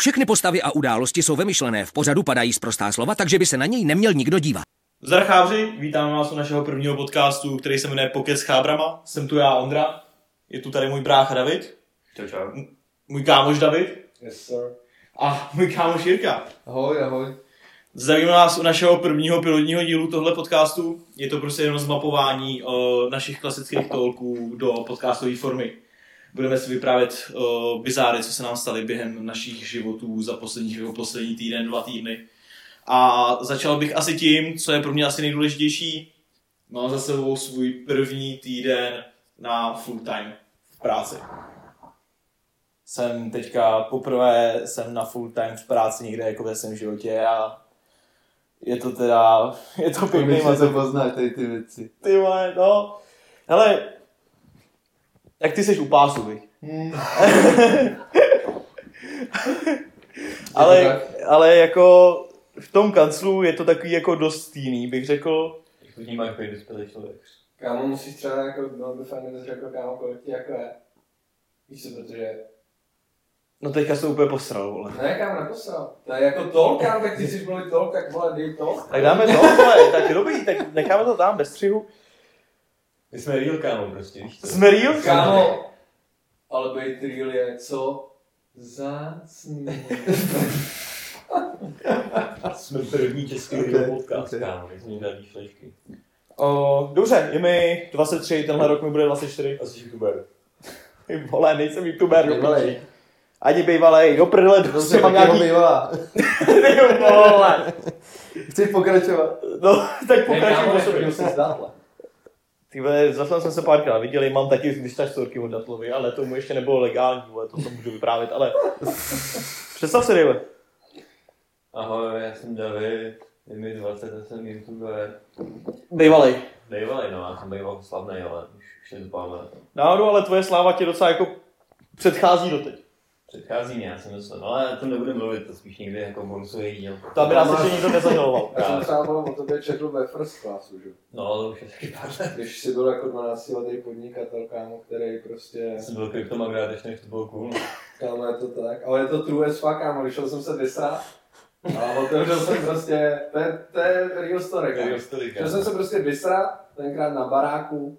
Všechny postavy a události jsou vymyšlené, v pořadu padají zprostá slova, takže by se na něj neměl nikdo dívat. Zdar chábři, vítám vás u našeho prvního podcastu, který se jmenuje Pokec s chábrama. Jsem tu já, Ondra. Je tu tady můj brácha David. Čau, čau. Můj kámoš David. Yes, sir. A můj kámoš Jirka. Ahoj, ahoj. Zdravím vás u našeho prvního pilotního dílu tohle podcastu. Je to prostě jenom zmapování uh, našich klasických tolků do podcastové formy. Budeme si vyprávět uh, bizáry, co se nám staly během našich životů za poslední, jako poslední týden, dva týdny. A začal bych asi tím, co je pro mě asi nejdůležitější. Mám za sebou svůj první týden na full time v práci. Jsem teďka poprvé jsem na full time v práci někde jako ve svém životě a je to teda, je to pěkný Když se poznáš, tady ty věci. Ty vole, no. Hele, tak ty jsi u pásu, viď? Hmm. ale, ale jako v tom kanclu je to takový jako dost jiný, bych řekl. Jak to vnímáš být dospělý člověk? Kámo, musíš třeba jako, bylo by fajn, kdybys řekl, kámo, kolik ti jako je. Víš co, protože... No teďka se to úplně posral, vole. Ne, kámo, neposral. To je jako tol, kámo, tak ty jsi mluvit tol, tak vole, dej tol. Tak dáme to, vole, tak dobrý, tak necháme to tam bez střihu. My jsme real kámo prostě, víš co? Jsme real? Kámo, ale být real je co? Zácný. Jsme první český Ok, real podcast, ok. kámo, nejsme někde výšlečky. O, dobře, je mi 23, tenhle rok mi bude 24. A jsi youtuber. Ty vole, nejsem youtuber, Bývalej. Ani bývalej, do prdele, prostě mám nějaký... bývalá. Ty vole. Chci pokračovat. No, tak Ne, kámo, pokračuj. nechodil jsi z dátle. Ty vole, zaslal jsem se párkrát viděli, mám taky vystač storky od Datlovi, ale to mu ještě nebylo legální, vole, to to můžu vyprávět, ale... Představ se, Dave. Ahoj, já jsem David, je mi 20 a jsem youtuber. Bývalej. Bývalý, no, já jsem býval slavný, ale už, už je to. Náhodou, ale tvoje sláva tě docela jako předchází doteď. Předchází mě, já jsem myslel, no, ale to nebudu mluvit, to spíš někdy jako bonusový díl. To aby nás ještě nikdo nezamiloval. Já jsem třeba o tobě četl ve first classu, že? No, to už je taky pár let. Když jsi byl jako 12 letý podnikatel, kámo, který prostě... Já jsem byl kryptomagrát, ještě než to bylo cool. Kámo, je to tak. Ale je to true as fuck, kámo. Když šel jsem se vysrat a otevřel jsem prostě, to je, to je real story, kámo. Real story, Šel jsem se prostě vysrat, tenkrát na baráku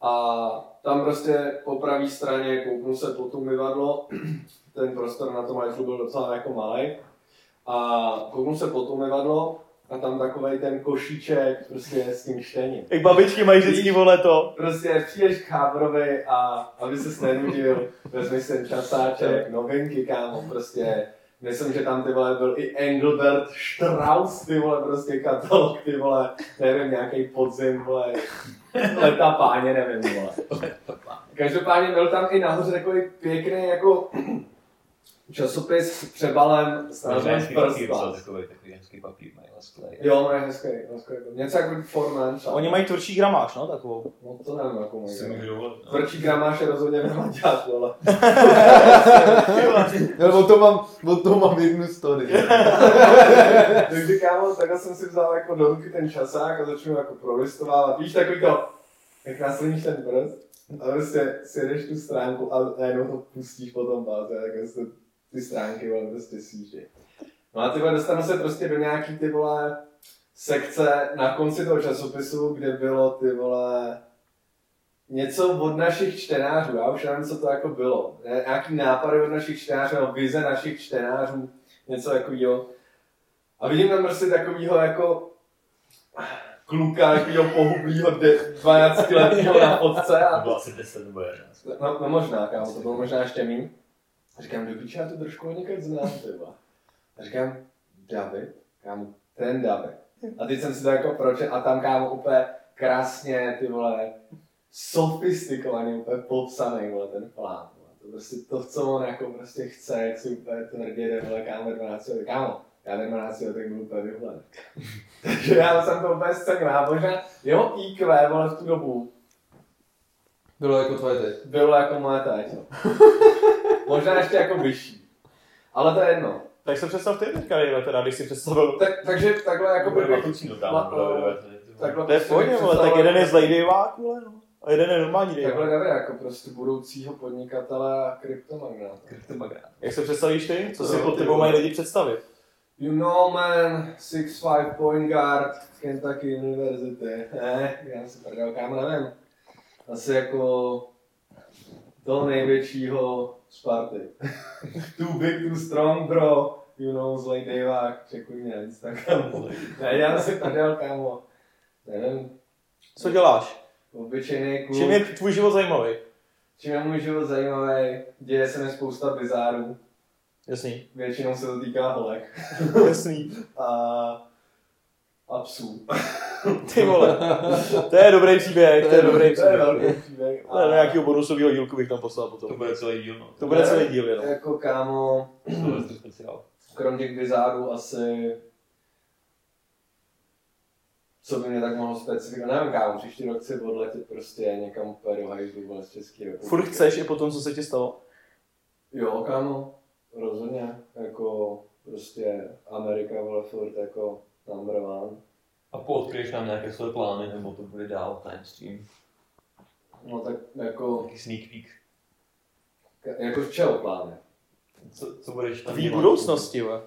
a tam prostě po pravé straně kouknu se pod to umyvadlo, ten prostor na tom hajzlu byl docela jako malý a kouknu se pod to umyvadlo a tam takovej ten košíček prostě s tím čtením. Jak babičky mají vždycky, vole, to. Prostě přijdeš k a aby se nenudil, vezmi si ten časáček, novinky, kámo, prostě. Myslím, že tam ty vole byl i Engelbert Strauss, ty vole, prostě katalog, ty vole, nevím, nějaký podzim, vole, leta páně, nevím, vole. Každopádně byl tam i nahoře takový pěkný jako časopis s přebalem s názvem hezký Class. takový, takový hezký papír, mají lesklej. Jo, mají hezký, hezký, jako něco jako Forman. Oni mají tvrdší gramáž, no, takovou. No to nevím, jako mají. No. Tvrdší gramáž je rozhodně nemlaďák, vole. No, o tom mám, o tom mám jednu story. Takže kámo, takhle jsem si vzal jako do ruky ten časák a začnu jako prolistovávat. Víš, takový to, jak naslíníš ten prst a prostě si jdeš tu stránku a najednou to pustíš po tom páse, tak prostě ty stránky vole prostě sjíždí. No a ty vole, dostanu se prostě do nějaký ty vole sekce na konci toho časopisu, kde bylo ty vole něco od našich čtenářů, já už nevím, co to jako bylo. Nějaký nápady od našich čtenářů, nebo vize našich čtenářů, něco takového. A vidím tam prostě takovýho jako kluka, takovýho pohublýho 12 letého na fotce To a bylo asi 10 nebo 11. No, no možná, kámo, to bylo možná ještě míň. A říkám, do píče, já to trošku někde znám, vole. A říkám, David, kámo, ten David. A teď jsem si to jako pročet a tam, kámo, úplně krásně, ty vole, sofistikovaně, úplně popsaný, vole, ten plán. Vole. To prostě to, co on jako prostě chce, jak si úplně tvrdě jde, vole, kámo, 12 let, kámo, já ve 12 letech byl úplně vyhled. Takže já jsem to scenil, a možná jeho IQ, vole, v tu dobu, Bylo jako tvoje teď. bylo jako moje teď. no. Možná ještě jako vyšší. Ale to je jedno. Tak se představ ty teďka, Dave, teda, když si představil. Tak, takže takhle jako by bude- takhle To je v prostě pohodě, tak jeden je z Ladywák, vole, no. A jeden je normální Takhle Dave. nevím, jako prostě budoucího podnikatele a kryptomagnáta. Jak se představíš ty? Co si No, pod tebou mají lidi představit? You know man, 6'5 point guard, Kentucky University. Ne, já si prdel, kámo, nevím. Asi jako toho největšího z party. too big, too strong, bro. You know, zlej Davák, čekuj mě na Instagramu. ne, já si prdel, kámo. Nevím, Co děláš? obyčejný kluk. Čím je tvůj život zajímavý? Čím je můj život zajímavý, děje se mi spousta bizárů. Jasný. Většinou se to týká holek. Jasný. A, a psů. Ty vole. To je dobrý příběh, to je dobrý To je příběh. velký příběh. To je do nějakého bonusového dílku bych tam poslal potom. To bude celý díl, no. To bude celý díl jenom. Jako kámo, krom těch bizárů asi co by mě tak mohlo specifikovat, nevím kámo, příští rok chci odletět prostě někam úplně do hajzlu z České republiky. Furt chceš i po tom, co se ti stalo? Jo, kámo, rozhodně, jako prostě Amerika vole furt jako number one. A poodkryješ nám nějaké své plány, nebo to bude dál timestream. No tak jako, Taký sneak peek. jako v čeho plány? Co, co budeš tam dělat? budoucnosti, ve.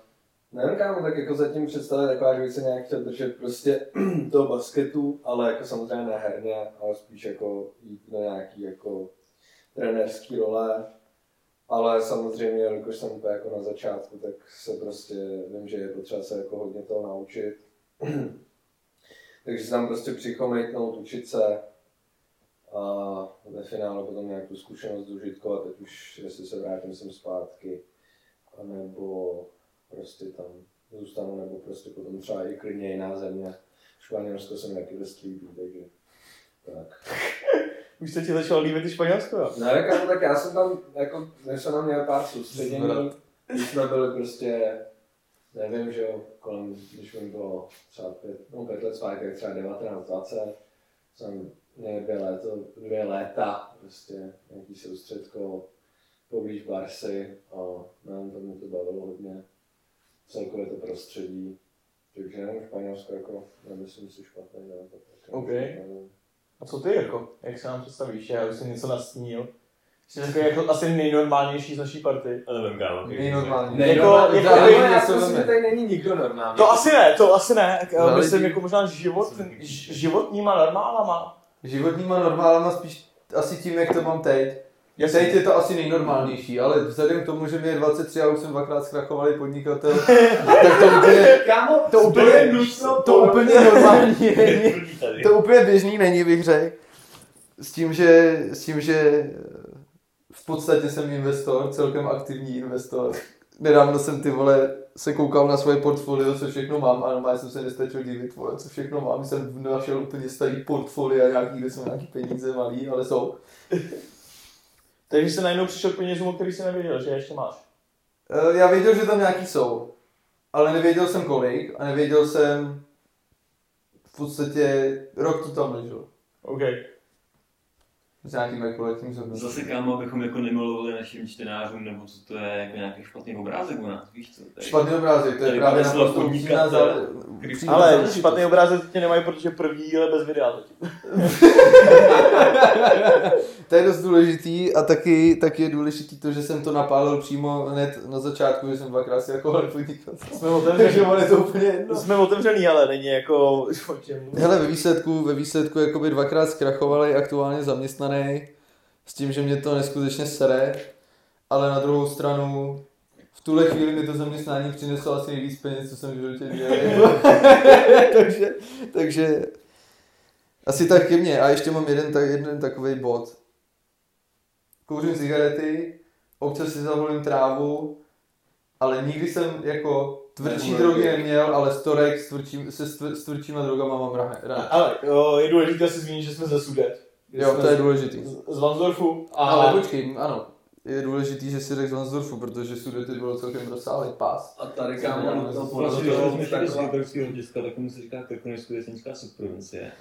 Nevím, kámo, tak jako zatím představit taková, že bych se nějak chtěl držet prostě toho basketu, ale jako samozřejmě ne herně, ale spíš jako jít do nějaký jako trenérský role. Ale samozřejmě, jelikož jsem úplně jako na začátku, tak se prostě vím, že je potřeba se jako hodně toho naučit. Takže se tam prostě přichomejtnout, učit se a ve finále potom nějakou zkušenost zužitkovat, ať už jestli se vrátím sem zpátky, nebo prostě tam zůstanu, nebo prostě potom třeba i klidně jiná země. Španělsko se mi taky dost líbí, takže tak. Už se ti začalo líbit i Španělsko, jo? Ne, kámo, tak já jsem tam, jako, než jsem tam měl pár soustředění, když jsme byli prostě, nevím, že jo, kolem, když mi bylo třeba pět, no pět let zpátky, tak třeba 19, 20, jsem měl dvě, léto, dvě léta, prostě nějaký soustředko poblíž Barsy a nevím, to mě to bavilo hodně, celkově to prostředí, takže nevím, Španělsko jako, nemyslím si špatný nápad. jako, OK. nevím. A co ty jako? Jak se nám představíš? Já už jsem něco nastínil. Jsi takový jako asi nejnormálnější z naší party. Já nevím, kámo. Nejnormální. Ne, jako- jako- jako- já si myslím, že tady není nikdo normální. To asi ne, to asi ne. No, myslím jako možná život, životníma normálama. Životníma normálama spíš asi tím, jak to mám teď. Jasně. Teď je to asi nejnormálnější, ale vzhledem k tomu, že mi je 23 a už jsem dvakrát zkrachovalý podnikatel, tak to úplně, Kámo, to úplně, to úplně normální není. To úplně běžný není, bych řekl. S tím, že, s tím, že v podstatě jsem investor, celkem aktivní investor. Nedávno jsem ty vole se koukal na svoje portfolio, co všechno mám, a normálně jsem se nestačil divit, vole, co všechno mám. Jsem našel úplně starý portfolio, nějaký, kde jsou nějaký peníze malý, ale jsou. Takže jsi najednou přišel k penězům, o který jsi nevěděl, že je ještě máš. Eh, Já věděl, že tam nějaký jsou, ale nevěděl jsem kolik a nevěděl jsem v podstatě rok to tam leželo. OK. S nějakým jako letním. Zase kámo, abychom jako nemilovali našim čtenářům, nebo co to je jako nějaký špatný obrázek u nás, víš co? Tady- Špatný obrázek, to je právě naprosto upřímná zále- Ale špatný obrázek tě nemají, protože první díl je bez videa teď. To je dost důležitý a taky, taky je důležitý to, že jsem to napálil přímo hned na začátku, že jsem dvakrát si jako podnikat. Jsme otevření, Takže on je to úplně jedno. jsme otevřený, ale není jako... Hele, ve výsledku, ve výsledku jakoby dvakrát zkrachovali aktuálně zaměstnaný s tím, že mě to neskutečně sere, ale na druhou stranu v tuhle chvíli mi to zaměstnání přineslo asi nejvíc peněz, co jsem v životě dělal. takže, takže asi tak ke mně. A ještě mám jeden, tak, jeden takový bod. Kouřím cigarety, občas si zavolím trávu, ale nikdy jsem jako tvrdší drogy neměl, ale storek s, tvrdším, se stvr, s tvrdšíma drogama mám rád. rád. Ale jo, je důležité si zmínit, že jsme ze Sudet. Jo, to je z- důležitý. Z Vansdorfu. A... Ale počkej, ano. Je důležitý, že si řekl z Lansdorfu, protože Sudety bylo celkem rozsáhlý pás. A tady kámo, to Vlastně, toho tady z geografického hlediska, tak mu se říká Krkonožská jesenská subprovincie.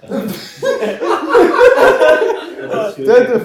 To je to,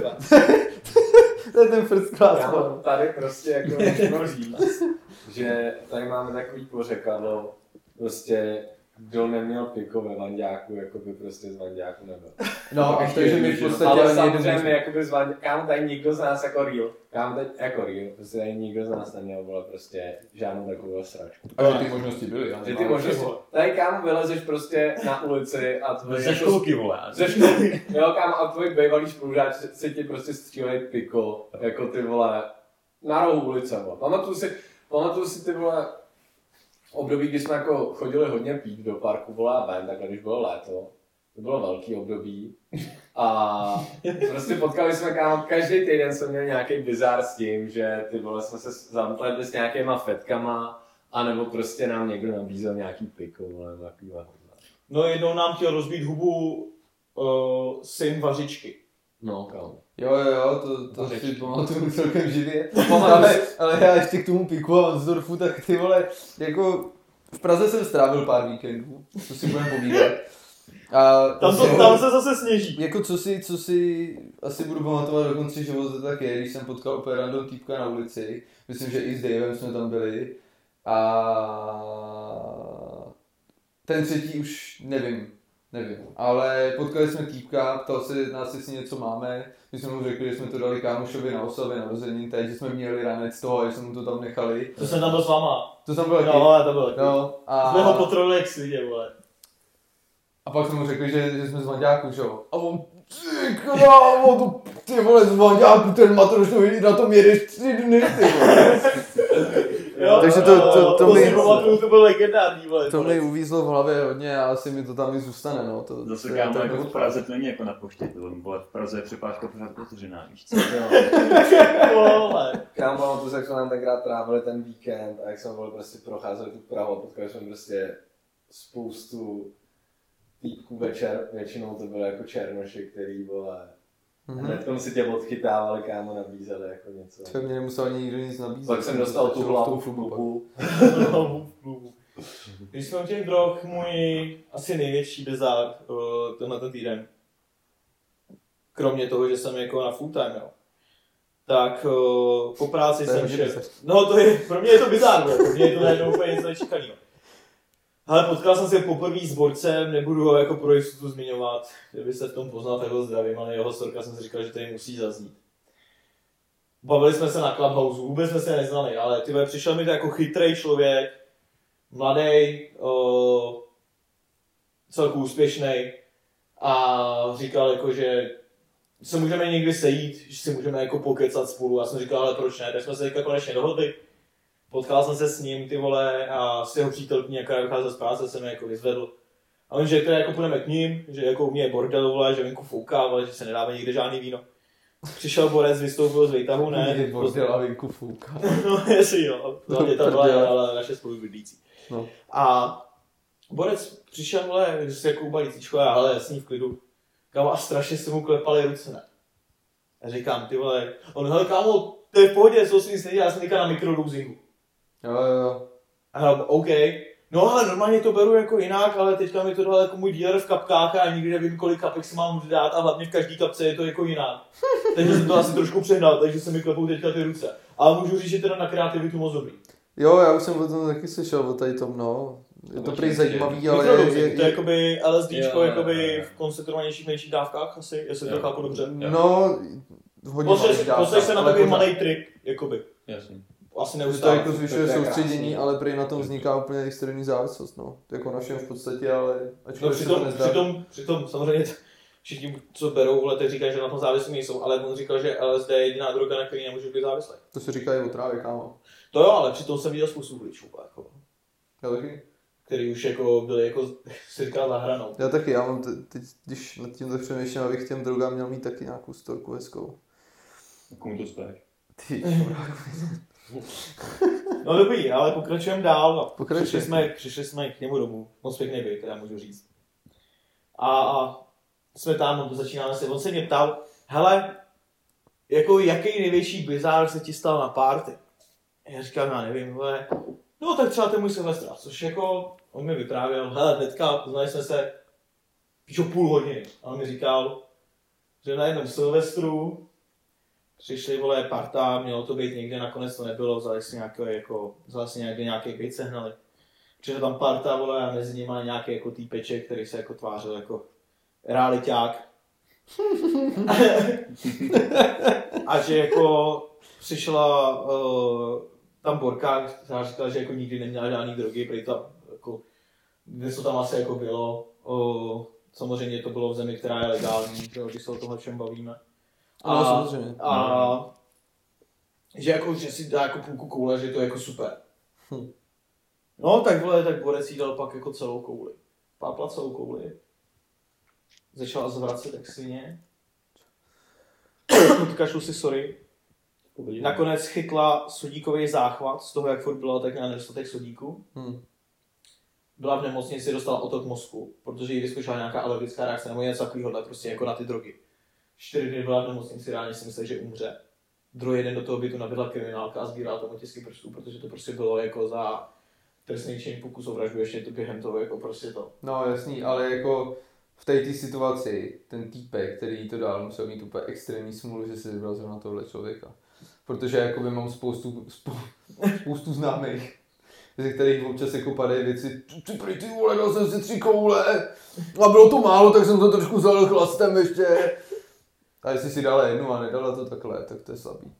to je ten first class Kámo, one. tady prostě jako říct, že tady máme takový pořekadlo, prostě kdo neměl piko ve vanďáku, jako by prostě z vanďáku nebyl. No, a takže my v podstatě Ale samozřejmě, nejsme. jakoby z kámo, tady nikdo z nás jako real, kámo, teď jako real, prostě tady nikdo z nás neměl, vole, prostě žádnou takovou sračku. A že ty možnosti byly, ale Že ty možnosti, tady kámo vylezeš prostě na ulici a tvoje Ze školky, vole. Ze školky. Jo, kámo, a tvůj bývalý spolužáč se ti prostě střílej piko, jako ty vole, na rohu ulice, vole. Pamatuju si, pamatuju si ty vole, období, kdy jsme jako chodili hodně pít do parku, vole, a ven, takhle, když bylo léto. To bylo velký období. A prostě potkali jsme kámo, každý týden jsme měli nějaký bizár s tím, že ty vole jsme se zampletli s nějakýma fetkama, anebo prostě nám někdo nabízel nějaký piko, nebo takovýhle hovna. No jednou nám chtěl rozbít hubu uh, syn vařičky. No, kámo. Jo, jo, jo, to, to Řeč. si pamatuju celkem živě. ale, ale já ještě k tomu piku aOnsdorfu, tak ty vole, jako v Praze jsem strávil pár víkendů, co si budeme povídat. A Tam, to, tam se zase sněží. Jako co si, co si asi budu pamatovat do konce života, tak je, když jsem potkal úplně random týpka na ulici. Myslím, že i s Davem jsme tam byli. A ten třetí už nevím, nevím. Ale potkali jsme týpka, ptal se nás, jestli něco máme. My jsme mu řekli, že jsme to dali kámošovi na oslavě narozenin, teď, že jsme měli ranec toho že jsme mu to tam nechali. To jsem tam byl s váma. To bylo taky. No, to bylo taky. No, a... Jsme ho potrolili jak svidě, vole. A pak jsme mu řekli, že, že jsme z Vanďáku, že jo? A on, ty krávo, to, ty vole, z Vanďáku, ten matroš, to na tom jedeš tři dny, ty vole. Jo, Takže to- to- to to mi- pamatuju, to byl legendární, vole. To mi uvízlo v hlavě hodně a asi mi to tam i zůstane, no. To, Zase to, kámo, to, jako to, v Praze to není jako na poště, to vole, v Praze je přepážka pořád otevřená, víš co? Kámo, se, jak jsme nám tenkrát trávili ten víkend a jak jsme byli prostě procházeli tu Prahu a potkali jsme prostě spoustu týpků večer, většinou to bylo jako černoši, který vole, Mhm. hned si tě odchytávali, kámo, nabízeli jako něco. To mě nemusel ani nikdo nic nabízet. Pak jsem dostal tu hlavu v klubu. No, v klubu. Když jsme u těch drog, můj asi největší bizár uh, tenhle ten týden, kromě toho, že jsem jako na full time, jo, tak uh, po práci jsem šel. No to je, pro mě je to bizár, pro mě je to najednou úplně něco nečekaného. Ale potkal jsem se poprvé s borcem, nebudu ho jako pro jistotu zmiňovat, kdyby se v tom poznal, tak ho zdravím, ale jeho storka jsem si říkal, že tady musí zaznít. Bavili jsme se na Clubhouse, vůbec jsme se neznali, ale ty vole, přišel mi to jako chytrý člověk, mladý, celku úspěšný a říkal jako, že se můžeme někdy sejít, že si můžeme jako pokecat spolu. Já jsem říkal, ale proč ne, tak jsme se teďka konečně dohodli. Potkal jsem se s ním, ty vole, a s jeho přítelkyní, jaká vycházela z práce, jsem je jako vyzvedl. A on řekl, jako půjdeme k ním, že jako u mě je bordel, vole, že venku fouká, ale že se nedáme nikde žádný víno. Přišel borec, vystoupil z výtahu, ne? Je bordel a venku fouká. No, jestli jo. Hlavně ta byla Prdele. ale naše spolubydlící. No. A Borec přišel, vole, že si jako balícíčko, a ale jasný v klidu. Kámo, a strašně se mu klepali ruce, ne? A říkám, ty vole, on, hele kámo, to je v pohodě, co si nic nedělá, já jsem na mikrodouzingu. Jo, jo, jo. A já, OK. No ale normálně to beru jako jinak, ale teďka mi to dal jako můj dealer v kapkách a já nikdy nevím, kolik kapek si mám dát a hlavně v každý kapce je to jako jinak. takže jsem to asi trošku přehnal, takže se mi klepou teďka ty ruce. Ale můžu říct, že teda na kreativitu moc dobrý. Jo, já už jsem o tom taky slyšel, o tady tom, no. Je to prý zajímavý, ale je, Mikrodouzy, je, to je jakoby LSDčko jo, jakoby v koncentrovanějších menších dávkách asi, jestli to chápu dobře. no, hodně Posleš se na takový malý trip, jakoby. Jasně. Asi to neustále. jako zvyšuje To je soustředění, krásný. ale prý na tom vzniká úplně extrémní závislost, no. Jako na všem v podstatě, ale No se to přitom, nezdá. přitom, přitom samozřejmě všichni, co berou, vole, tak říkají, že na tom závislí nejsou, ale on říkal, že LSD je jediná droga, na který nemůže být závislý. To se říká i o trávě, kámo. To jo, ale přitom jsem viděl spoustu hličů, jako, Já taky. který už jako byli jako, se říká, za hranou. Já taky, já mám te- teď, když nad tím tak přemýšlím, abych těm drogám měl mít taky nějakou storku hezkou. Komu to spáš? Ty, No dobrý, ale pokračujeme dál. No. Pokračuj. Přišli, jsme, přišli jsme k němu domů. Moc pěkný byt, já můžu říct. A, a jsme tam, no, začínáme se, on se mě ptal, hele, jako jaký největší bizár se ti stal na party? Já říkám, já nevím, hele, no tak třeba ten můj Silvestra, což jako, on mi vyprávěl, hele, hnedka, poznali jsme se, píšo půl hodiny, a on mi říkal, že na jednom Silvestru přišli, vole, parta, mělo to být někde, nakonec to nebylo, vzali si nějaký, jako, vzali si někde nějaký byt, sehnali. Přišel tam parta, vole, a mezi nimi nějaký jako týpeček, který se jako tvářil jako realiťák. a že jako přišla uh, tam Borka, která říkala, že jako nikdy neměla žádný drogy, prý tam jako, něco tam asi jako bylo. Uh, samozřejmě to bylo v zemi, která je legální, když se o tomhle všem bavíme. No, samozřejmě. A že jako, že si dá jako půlku koule, že to je jako super. Hm. No, tak vole, tak Borec jí dal pak jako celou kouli. Pápla celou kouli. Začala zvracet jak svině. Kašlu si sorry. Nakonec chytla sodíkový záchvat z toho, jak furt bylo, tak měla nedostatek sodíku. Hm. Byla v nemocnici, dostala otok mozku, protože jí vyzkoušela nějaká alergická reakce nebo něco takového, prostě jako na ty drogy. Čtyři dny byla v nemocnici, reálně si mysleli, že umře. Druhý den do toho bytu nabídla kriminálka a sbírala tam otisky prstů, protože to prostě bylo jako za trestný čin pokus o vraždu, ještě to během toho jako prostě to. No jasný, ale jako v té situaci ten týpek, který to dal, musel mít úplně extrémní smůlu, že si vybral zrovna tohle člověka. Protože jakoby mám spoustu, spou, spoustu známých, ze kterých občas jako padají věci, ty prý ty vole, dal jsem si tři koule a bylo to málo, tak jsem to trošku zalil chlastem ještě. A jestli si dala jednu a nedala to takhle, tak to je slabý.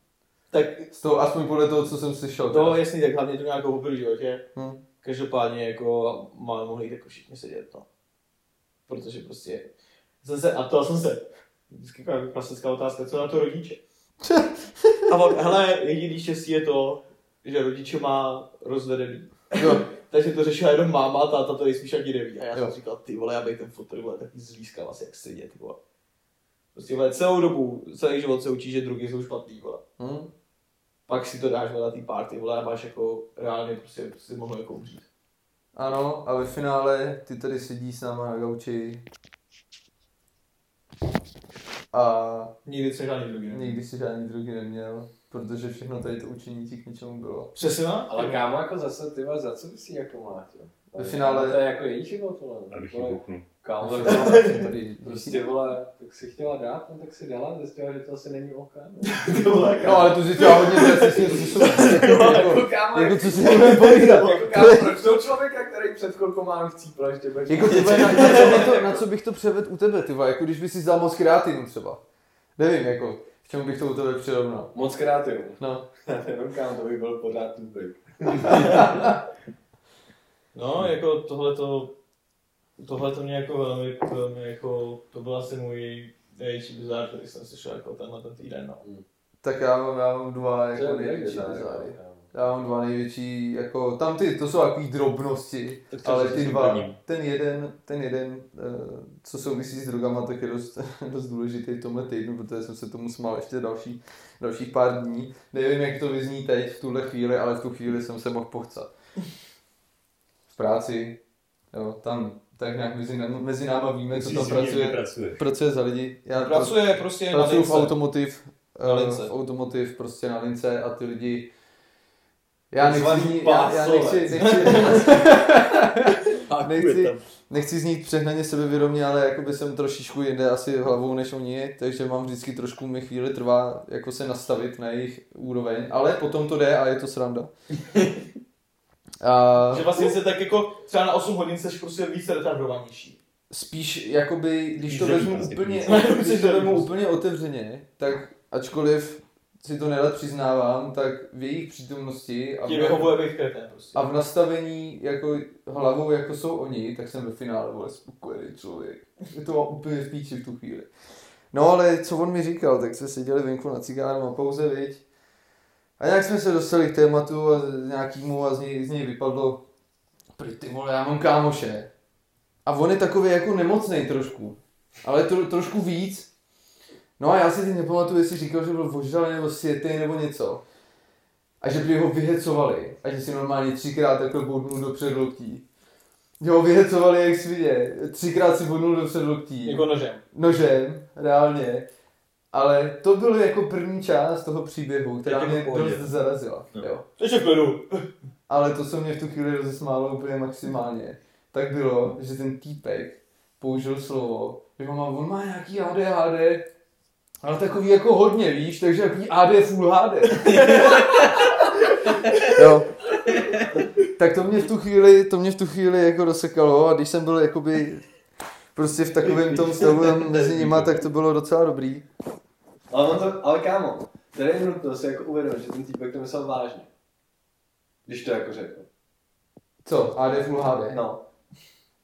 Tak Z toho, aspoň podle toho, co jsem slyšel. to teda. jasný, tak hlavně to nějakou v životě. Hm. Každopádně jako máme mohli jít jako všichni sedět, no. Protože prostě jsem se, a to jsem se, vždycky klasická otázka, co na to rodiče? A pak, hele, jediný štěstí je to, že rodiče má rozvedený. Jo. Takže to řešila jenom máma a táta to nejspíš ani neví. A já Jo. jsem říkal, ty vole, já bych ten fotel, vole, taky zlískal asi jak stejně, ty vole. Prostě vole, celou dobu, celý život se učí, že drogy jsou špatný, vole. Hm? Pak si to dáš vole, na té party, vole, a máš jako reálně prostě, prostě mohl jako umřít. Ano, a ve finále ty tady sedí s náma na gauči. A Nikdy se žádný drogy neměl. nikdy si žádný drogy neměl, protože všechno tady to učení ti k ničemu bylo. Přesně? Ale kámo, jako zase, ty vole, za co bys jí jako máš, jo? Ve finále- To je jako její život, vole. Abych ji bouchnul. Kámo, tady prostě, vole, tak si chtěla dát, no tak si dala, zjistila, že to asi není OK. No ale tu třeba hodně přesně, co jsou, jako, kámo, jako co si budeme povídat. jako kámo, proč toho chcípla, který před chvilkou mám chcípl, ještě budeš Jako vole, na, na, co bych to, na co bych to převedl u tebe, ty vole, jako když by si vzal moc kreatinu třeba. Nevím, jako, k čemu bych to u tebe přirovnal. Moc kreativní. No, Nevím, kámo, to by byl pořád tůpek. No, jako tohle to, tohle to mě jako velmi, velmi jako, to byl asi můj největší bizár, který jsem slyšel jako tenhle ten týden, no. tak já mám, já mám dva jako největší bizáry. Já mám dva největší, jako tam ty, to jsou takový drobnosti, ale ty dva, prvním? ten jeden, ten jeden, eh, co souvisí s drogama, tak je dost, dost důležitý v tomhle týdnu, protože jsem se tomu smál ještě další, dalších pár dní. Nevím, jak to vyzní teď v tuhle chvíli, ale v tu chvíli jsem se mohl pochcat. V práci, jo, tam tak nějak mezi, náma- mezi náma víme, co tam pracuje, pracuje. pracuje za lidi. Já Pracuje prostě na pracuji v lince. automotiv, Na eh, lince. v automotiv prostě na lince a ty lidi já nechci, já, já nechci, nechci, nechci, nechci znít přehnaně sebevědomě, ale jakoby jsem trošičku jinde asi hlavou než oni, takže mám vždycky trošku mi chvíli trvá jako se nastavit na jejich úroveň, ale potom to jde a je to sranda. A Že vlastně se tak jako třeba na 8 hodin seš prostě více retardovanější. spíš jakoby, když to vezmu prostě úplně, když to vezmu úplně otevřeně, tak ačkoliv si to nerad přiznávám, tak v jejich přítomnosti a v, prostě. a v nastavení jako hlavou, jako jsou oni, tak jsem ve finále vole spokojený člověk. Je to mám úplně v píči v tu chvíli. No ale co on mi říkal, tak jsme seděli venku na cigáru na pauze, viď? A nějak jsme se dostali k tématu a nějakýmu a z něj, z něj vypadlo, prý ty vole, já mám kámoše. A on je takový jako nemocný trošku, ale tro, trošku víc. No a já si teď nepamatuju, jestli říkal, že byl ožralý nebo světý nebo něco. A že by ho vyhecovali. A že si normálně třikrát takhle bodnul do předloktí. Že ho vyhecovali jak svině. Třikrát si bodnul do předloktí. Jako nožem. Nožem, reálně. Ale to byl jako první část toho příběhu, která mě dost zarazila. No. Jo. Klidu. Ale to, co mě v tu chvíli rozesmálo úplně maximálně, tak bylo, že ten týpek použil slovo, že on má, on má nějaký ADHD, ale takový jako hodně, víš, takže takový AD full HD. jo. tak to mě v tu chvíli, to mě v tu chvíli jako rozsekalo a když jsem byl jakoby prostě v takovém tom stavu tam mezi nima, tak to bylo docela dobrý. Ale, on to, ale kámo, tady je nutno si jako uvědomit, že ten týpek to myslel vážně. Když to jako řekl. Co? AD Full HD? No.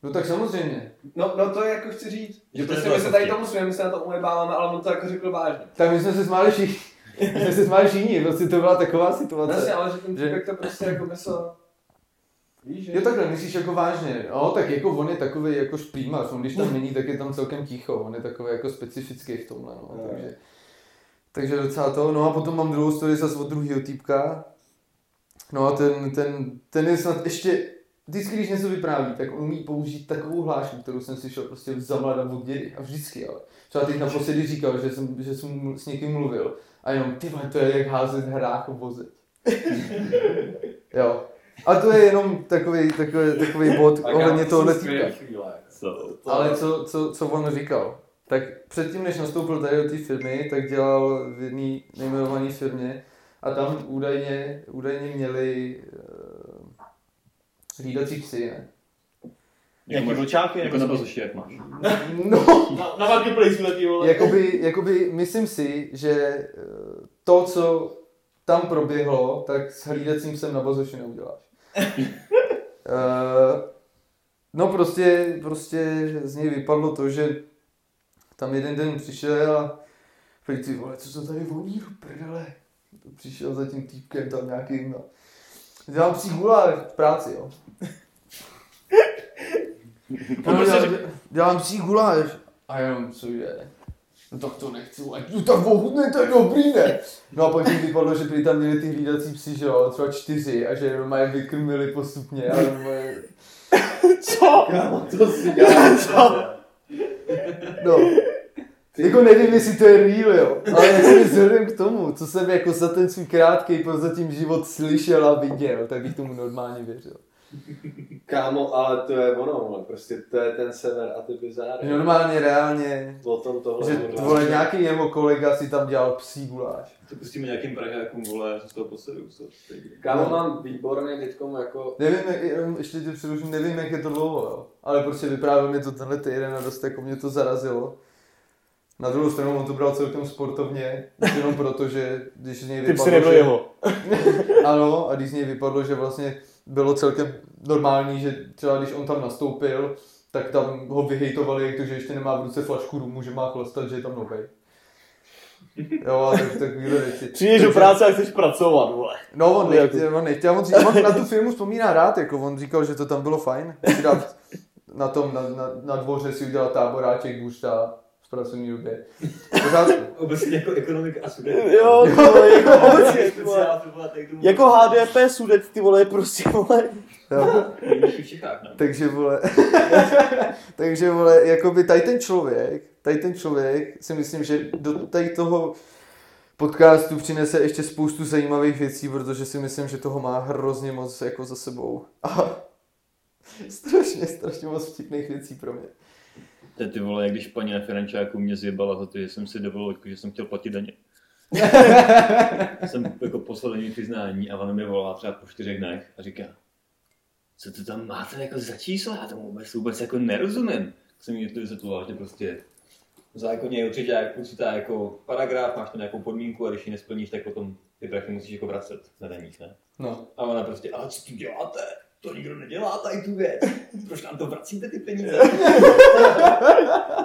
No tak samozřejmě. No, no to jako chci říct, že prostě je my se tady tomu smějeme, my se na to umybáváme, ale on to jako řekl vážně. Tak my jsme se smáli všichni. My jsme se smáli všichni, prostě to byla taková Vlastně, situace. ale že ten Že- týpek to prostě jako myslel. Víš, že? Jo takhle, myslíš jako vážně. No, tak jako on je takový jako šprýmař, on když tam není, tak je tam celkem ticho, on je takový jako specifický v tomhle, no, Jo. takže, takže docela to. No a potom mám druhou story zase od druhého týpka. No a ten, ten, ten je snad ještě, vždycky když něco vypráví, tak umí použít takovou hlášku, kterou jsem slyšel prostě za mladá od dědy. A vždycky, ale. Třeba teď naposledy říkal, že jsem, že jsem s někým mluvil. A jenom, ty to je jak házet hrách o voze. jo. A to je jenom takový, takový, takový bod ohledně tohohle týpka. Co? Ale co, co, co on říkal? Tak předtím, než nastoupil tady do té firmy, tak dělal v jedné nejmenované firmě a tam údajně, údajně měli uh, hlídací psy, ne? Nějaký vlčáky? Jako na bazoši, jak máš. No, Na, na marketplace taky, vole. jakoby, jakoby myslím si, že eh, to, co tam proběhlo, tak s hlídacím psem na bazoši neuděláš. Eh, no prostě, prostě z něj vypadlo to, že tam jeden den přišel a řekl ty vole, co to tady voní do prdele. Přišel za tím týpkem tam nějakým, no. Dělám psí guláš v práci, jo. Prostě dělám, dělám psí guláš. A jenom, co je? No tak to nechci, ale no tak ochutnej, to je dobrý, ne? No a pak jim vypadlo, že prý tam měli ty hlídací psi, že jo, třeba čtyři a že jenom je vykrmili postupně a jenom je... Co? Kámo, to si děláš. No. Jako nevím, jestli to je real, jo. Ale jako vzhledem k tomu, co jsem jako za ten svůj krátký prozatím život slyšel a viděl, tak bych tomu normálně věřil. Kámo, ale to je ono, vole, prostě to je ten sever a ty bizáry. Normálně, reálně, O tom tohle. že vole, nějaký jeho kolega si tam dělal psí guláš. To pustíme nějakým Pražákům, vole, z toho posledu. co? Kámo, mám výborný teďkom jako... Nevím, ještě ti přeruším, nevím, jak je to dlouho, jo. Ale prostě vyprávěl mi to tenhle týden a dost jako mě to zarazilo. Na druhou stranu on to bral celkem sportovně, jenom proto, že když z něj Ty vypadlo, nebyl že... jeho. Ano, a když z něj vypadlo, že vlastně bylo celkem normální, že třeba když on tam nastoupil, tak tam ho vyhejtovali, jak to, že ještě nemá v ruce flašku rumu, že má chlastat, že je tam novej. Jo, a tak, takovýhle věci. Přijdeš do práce a chceš pracovat, vole. No, on nechtěl, on nechtěl, on, říkal, on na tu firmu vzpomíná rád, jako on říkal, že to tam bylo fajn. Dát na tom, na, na, na dvoře si udělat táboráček, bušta pracovní době. Pořád, Obecně jako ekonomika a sudet. Jo, ty vole, jako obecně, ty vole. To Jako HDP sudet, ty vole, je prostě, vole. jo. Čechách, ne? Takže vole, takže vole, jakoby tady ten člověk, tady ten člověk si myslím, že do tady toho podcastu přinese ještě spoustu zajímavých věcí, protože si myslím, že toho má hrozně moc jako za sebou. A strašně, strašně moc vtipných věcí pro mě. To ty vole, jak když paní na finančáku mě zjebala za to, že jsem si dovolil, jako, že jsem chtěl platit daně. jsem jako poslal daní přiznání a ona mi volá třeba po čtyřech dnech a říká, co to tam máte jako za čísla, já tomu vůbec, vůbec jako nerozumím. Tak jsem jí to vysvětloval, že prostě v zákoně je určitě jak určitá jako paragraf, máš tam nějakou podmínku a když ji nesplníš, tak potom ty prachy musíš jako vracet na daních, ne? No. A ona prostě, ale co tu děláte? To nikdo nedělá tady tu věc. Proč nám to vracíte ty peníze?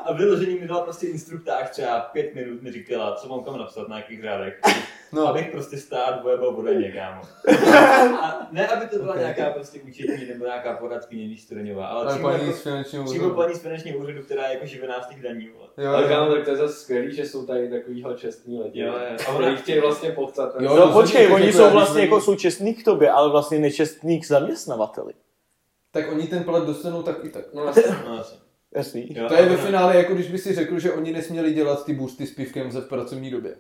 a vyložení mi dala prostě instruktář třeba pět minut mi říkala, co mám kam napsat na jakých řádech. No. Abych prostě stát bojebal bodeně, kámo. A ne, aby to byla Ok. nějaká prostě účetní nebo nějaká poradkyně výstroňová, ale Ale přímo, paní jako, z finančního přímo úřadu. paní z finančního úřadu, která je jako živená z těch daní. Jo, Ale jo. kámo, tak to je zase skvělý, že jsou tady takovýhle čestní lidi. Jo, jo. A oni chtějí vlastně popsat. Jo, No rozhodně, počkej, tak oni jako jsou vlastně jako jsou čestní k tobě, ale vlastně nečestní k zaměstnavateli. Tak oni ten plat dostanou tak i tak. No, vlastně. No, jasně. Jasný. Jo, To je ve finále jako když by si řekl, že oni nesměli dělat ty bursty s pivkem ze v pracovní době.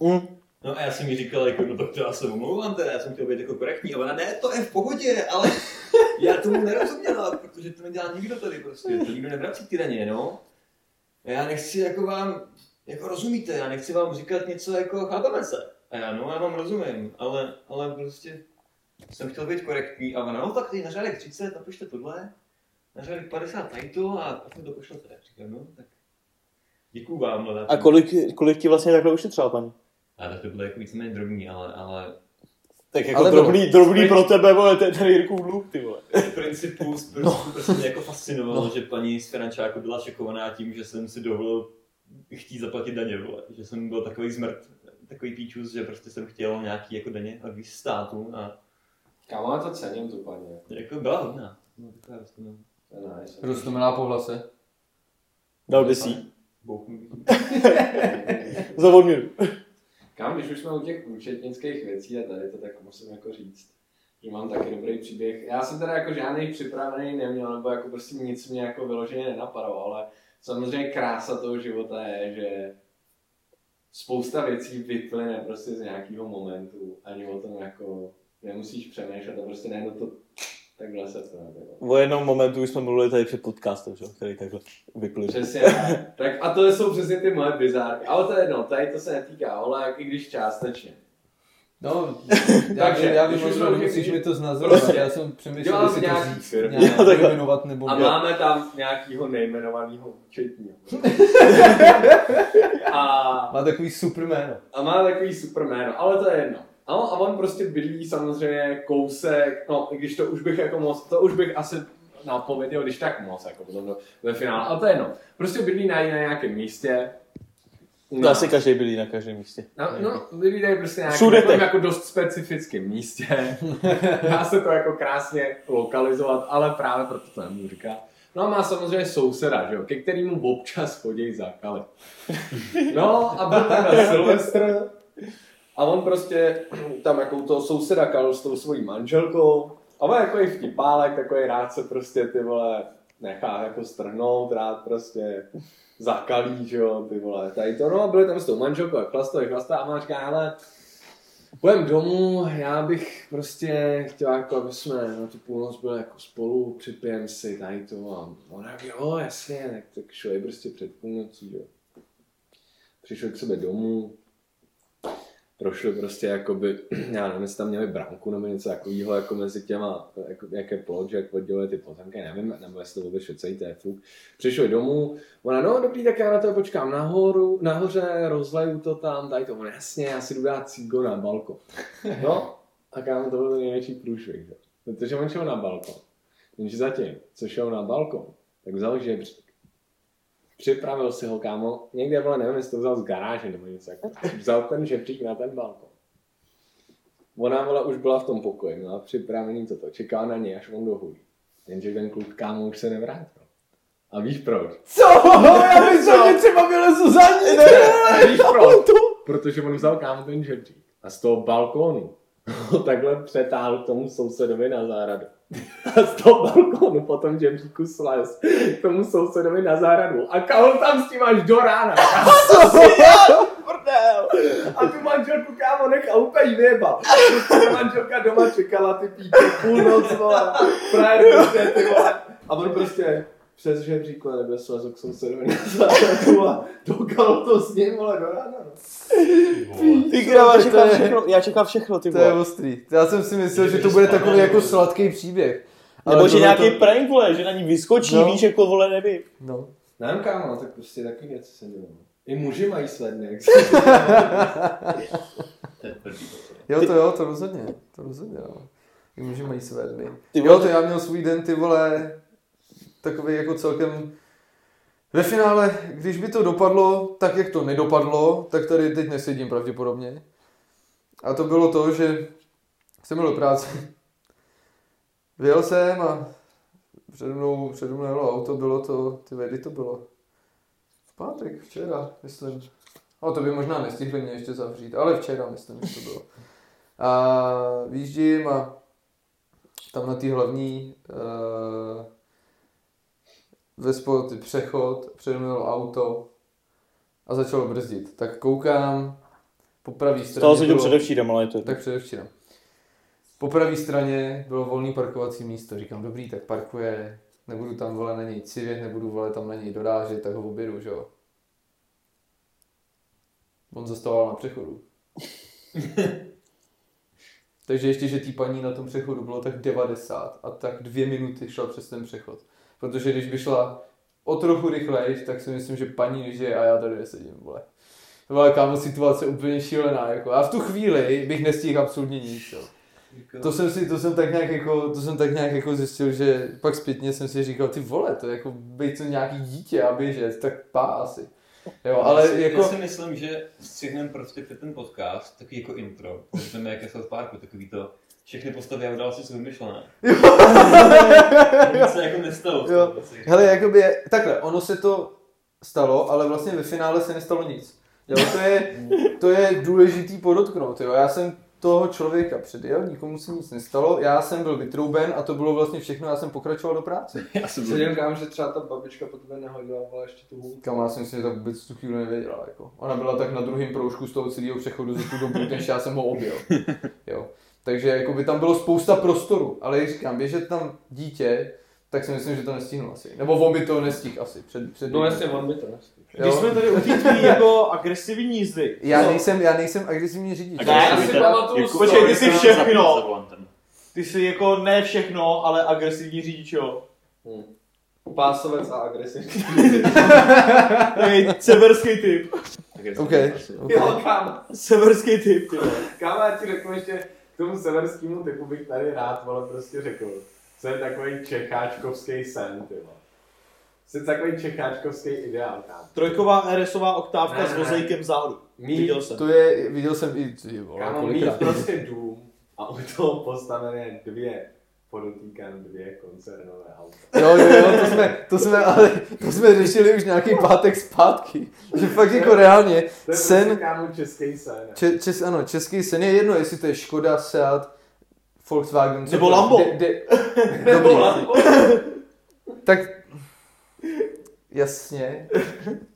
Mm. No a já jsem jí říkal, jako, no tak to já se omlouvám teda, já jsem chtěl být jako korektní, a ona, ne, to je v pohodě, ale já tomu nerozuměla, protože to nedělá nikdo tady prostě, to nikdo nevrací ty daně, no. A já nechci jako vám, jako rozumíte, já nechci vám říkat něco jako chápeme se. A já, no já vám rozumím, ale, ale prostě jsem chtěl být korektní a ona, no tak ty na řádek 30, napište tohle, na řádek 50 tady to a potom to pošlete. Říkám, no tak děkuju vám. Ale A kolik, kolik ti vlastně takhle ušetřila, paní? A tak to bylo jako víceméně drobný, ale, ale Tak jako Ale drobný, drobný pro tebe, vole, to je ten Jirkův dluh, ty vole. v principu, z principu prostě mě jako fascinovalo, že paní z Finančáku byla šokovaná tím, že jsem si dovolil chtít zaplatit daně, vole. Že jsem byl takový zmrt, takový píčus, že prostě jsem chtěl nějaký jako daně od víc státu a Kámo, já to cením tu paní. jako byla hodná. No, taková rostlina. To je nice. Roztomilá po hlase. Dal by si. Bouchnu. za odměnu. Kam, když už jsme u těch účetnických věcí a tady to, tak musím jako říct, že mám taky dobrý příběh. Já jsem teda jako žádný připravený neměl, nebo jako prostě nic mě jako vyloženě nenapadlo, ale samozřejmě krása toho života je, že spousta věcí vyplyne prostě z nějakého momentu, ani o tom jako nemusíš přemýšlet a prostě najednou to takhle se to nebylo. O jednom momentu už jsme mluvili tady před podcastem, že? který takhle vyplynul. Přesně tak. A to jsou přesně ty moje bizárky. Ale to je jedno, tady to se netýká holek, i když částečně. No, já, Takže, já vím, že u těch- musíš mi to znázorovat, Prostě. já jsem přemýšlel, jestli to nějaký říct, firmy. nějak Jo, takhle. pojmenovat nebo... A máme tam nějakýho nejmenovaného účetního. a, Má takový super jméno. a má takový super jméno, ale to je jedno. No, a on prostě bydlí samozřejmě kousek, no i když to už bych jako moc, to už bych asi napověděl, když tak moc, jako potom do, ve finále, ale to je jedno. Prostě bydlí na, na nějakém místě. To asi každý byli na každém místě. No, no bydlí tady prostě nějakém jako dost specifickém místě. Dá se to jako krásně lokalizovat, ale právě proto to nemůžu říkat. No a má samozřejmě souseda, že jo, ke kterému občas chodí zákali. No a byl tam na Silvestr a on prostě tam jako toho souseda kal s tou svojí manželkou a on jako je vtipálek, takový rád se prostě ty vole nechá jako strhnout, rád prostě zakalí, že jo, ty vole, tady to, no a byli tam s tou manželkou a chlasta, chlasta a má říká, hele, Půjdem domů, já bych prostě chtěl, jako, aby jsme na tu půlnoc byli jako spolu, připijem si tady to a on jak jo, jasně, tak, tak šli prostě před půlnocí, jo. Přišli k sebe domů, prošli prostě jakoby, já nevím, jestli tam měli branku nebo něco takového jako mezi těma, jako, jaké plot, jak odděluje ty pozemky, nevím, nebo jestli to vůbec celý to je fuk. Přišli domů, ona, no dobrý, tak já na to počkám nahoru, nahoře, rozleju to tam, daj to, jasně, já si jdu dát cígo na balkon. No, a kámo, to byl největší průšvih, že? Protože on šel na balkon. Jenže zatím, co šel na balkon, tak vzal žebřík. Připravil si ho, kámo, někde, vole, nevím, jestli to vzal z garáže nebo něco jako. Vzal ten žebřík na ten balkon. Ona, vole, už byla v tom pokoji, měla připravený toto, čekala na něj, až on dohulí. Jenže ten kluk, kámo, už se nevrátil. A víš proč? Co? Já myslím, že třeba vylezu za ní, Ne, víš proč? Protože on vzal kámo ten žebřík a z toho balkónu ho takhle přetáhl k tomu sousedovi na zahradu. A z toho balkónu potom žebříku slez k tomu sousedovi na zahradu. A kámo tam s tím až do rána. A tu manželku kámo nechal úplně vyjebal. Prostě ta manželka doma čekala ty píče půlnoc, vole. Frajer prostě ty vole. A on prostě přes žebříku a nebyl slezl k sousedovi na zahradu a dokal to s ním, vole, do rána. No. Ty kráva, já čekám všechno, já čekám všechno, ty To je ostrý. Já jsem si myslel, že to bude takový jako sladký příběh. Ale Nebo že nějaký to- prank, vole, že na ní vyskočí, No. víš, jako vole, nevím. No. Nevím kámo, no, tak prostě taky věci se dělou. I muži mají své dny, jak To je tvrdý. Jo, to jo, to rozhodně. To rozhodně, jo. I muži mají své dny. Jo, to já měl svůj den, ty vole, takový jako celkem... Ve finále, když by to dopadlo tak, jak to nedopadlo, tak tady teď nesedím pravděpodobně. A to bylo to, že jsem byl do práce. Vyjel jsem a přede mnou, přede mnou jelo auto, bylo to, ty kdy to bylo? V pátek, včera, myslím. No to by možná nestihli mě ještě zavřít, ale včera myslím, že to bylo. A výjíždím a tam na té hlavní uh, ve spod přechod, jelo auto a začalo brzdit. Tak koukám, po pravé straně Stalo se to předevčírem, ale je to... tak předevčírem. Po pravé straně bylo volný parkovací místo. Říkám, dobrý, tak parkuje, nebudu tam vole na něj civět, nebudu vole tam na něj dorážet, tak ho objedu, že jo. On zastával na přechodu. Takže ještě, že tý paní na tom přechodu bylo tak 90 a tak dvě minuty šla přes ten přechod. Protože když by šla o trochu rychleji, tak si myslím, že paní nežije a já tady nesedím, vole. To byla kámo situace úplně šílená, jako. A v tu chvíli bych nestihl absolutně nic, jo. To jsem si, to jsem tak nějak jako, to jsem tak nějak jako zjistil, že pak zpětně jsem si říkal, ty vole, to je jako být to nějaký dítě a běžet, tak pá asi. Jo, ale já si, jako... Já si myslím, že střihneme prostě před ten podcast takový jako intro. Můžeme jak je South Parku, takový to všechny postavy a události jsou vymyšlené. Nic se jako nestalo. Jo. Hele, jakoby, je- takhle, ono se to stalo, ale vlastně ve finále se nestalo nic. Jo, to je, to je důležitý podotknout, jo. Já jsem toho člověka předjel, nikomu se nic nestalo, já jsem byl vytrouben a to bylo vlastně všechno, já jsem pokračoval do práce. Já jsem Se říkám, že třeba ta babička po tebe nehodila, ještě tu hůlku. Kam já jsem si to vůbec v tu chvíli nevěděla. Jako. Ona byla tak na druhém proužku z toho celého přechodu za tu dobu, než já jsem ho objel. Jo. Takže jako by tam bylo spousta prostoru, ale jak říkám, běžet tam dítě, tak si myslím, že to nestihnu asi. Nebo on by to nestihl asi. Před, před No jasně, on by to nestihl. Když jsme tady u té tvý jako agresivní jízdy. Já nejsem, já nejsem agresivní řidič. Ne, já si pamatuju Jako, počkej, ty jsi všechno. Ty jsi jako ne všechno, ale agresivní řidič, jo. Pásovec a agresivní. Severský typ. Tak je OK. to- okay. Jo, kámo. Severský typ, ty vole. Kámo, já ti řeknu ještě, k tomu severskému typu bych tady rád, vole, prostě řekl. Co je takový čecháčkovský sen, ty vole. Jsi takový čecháčkovský ideál, kámo. Trojková RSová oktávka Ne, s ne, ne. vozejkem vzadu. Mít, Viděl jsem. To je, viděl jsem i, ty vole, kámo, mít prostě dům a u toho postavené dvě, podotýkám dvě koncernové auta. Jo, jo, jo, to jsme, to jsme, ale to jsme řešili už nějaký pátek zpátky. Že fakt jako reálně, To je sen, prostě, kámo, český sen. če, čes, ano, český sen je jedno, jestli to je Škoda, Seat, Volkswagen. Nebo. Lambo. De, de, dobrý. Tak jasně,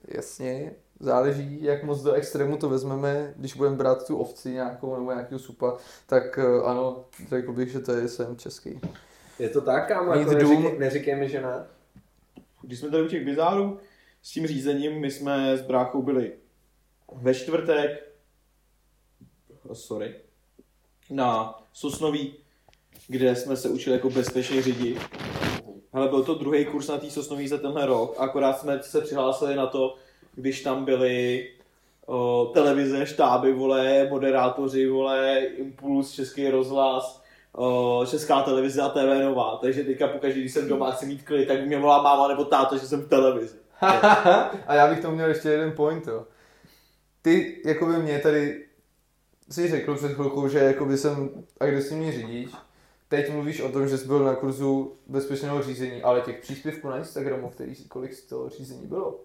jasně, záleží, jak moc do extrému to vezmeme, když budeme brát tu ovci nějakou nebo nějakého supa, tak eh, ano, řekl bych, že to je sen český. Je to tak, kámo, jako neříkej, neříkej mi, že ne. Když jsme tady u těch bizárů, s tím řízením, my jsme s bráchou byli ve čtvrtek, oh, sorry, na Sosnoví, kde jsme se učili jako bezpečně řídit. Ale byl to druhý kurz na té Sosnoví za tenhle rok, akorát jsme se přihlásili na to, když tam byly o, televize, štáby, vole, moderátoři, vole, Impuls, Český rozhlas, o, Česká televize a TV Nová. Takže teďka pokaždé, když jsem doma, chci mít klid, tak mě volá máma nebo táta, že jsem v televizi. a já bych tomu měl ještě jeden point, jo. Ty, jako by mě tady si řekl před chvilkou, že jakoby jsem agresivní řidič. Teď mluvíš o tom, že jsi byl na kurzu bezpečného řízení, ale těch příspěvků na Instagramu, který, kolik z toho řízení bylo?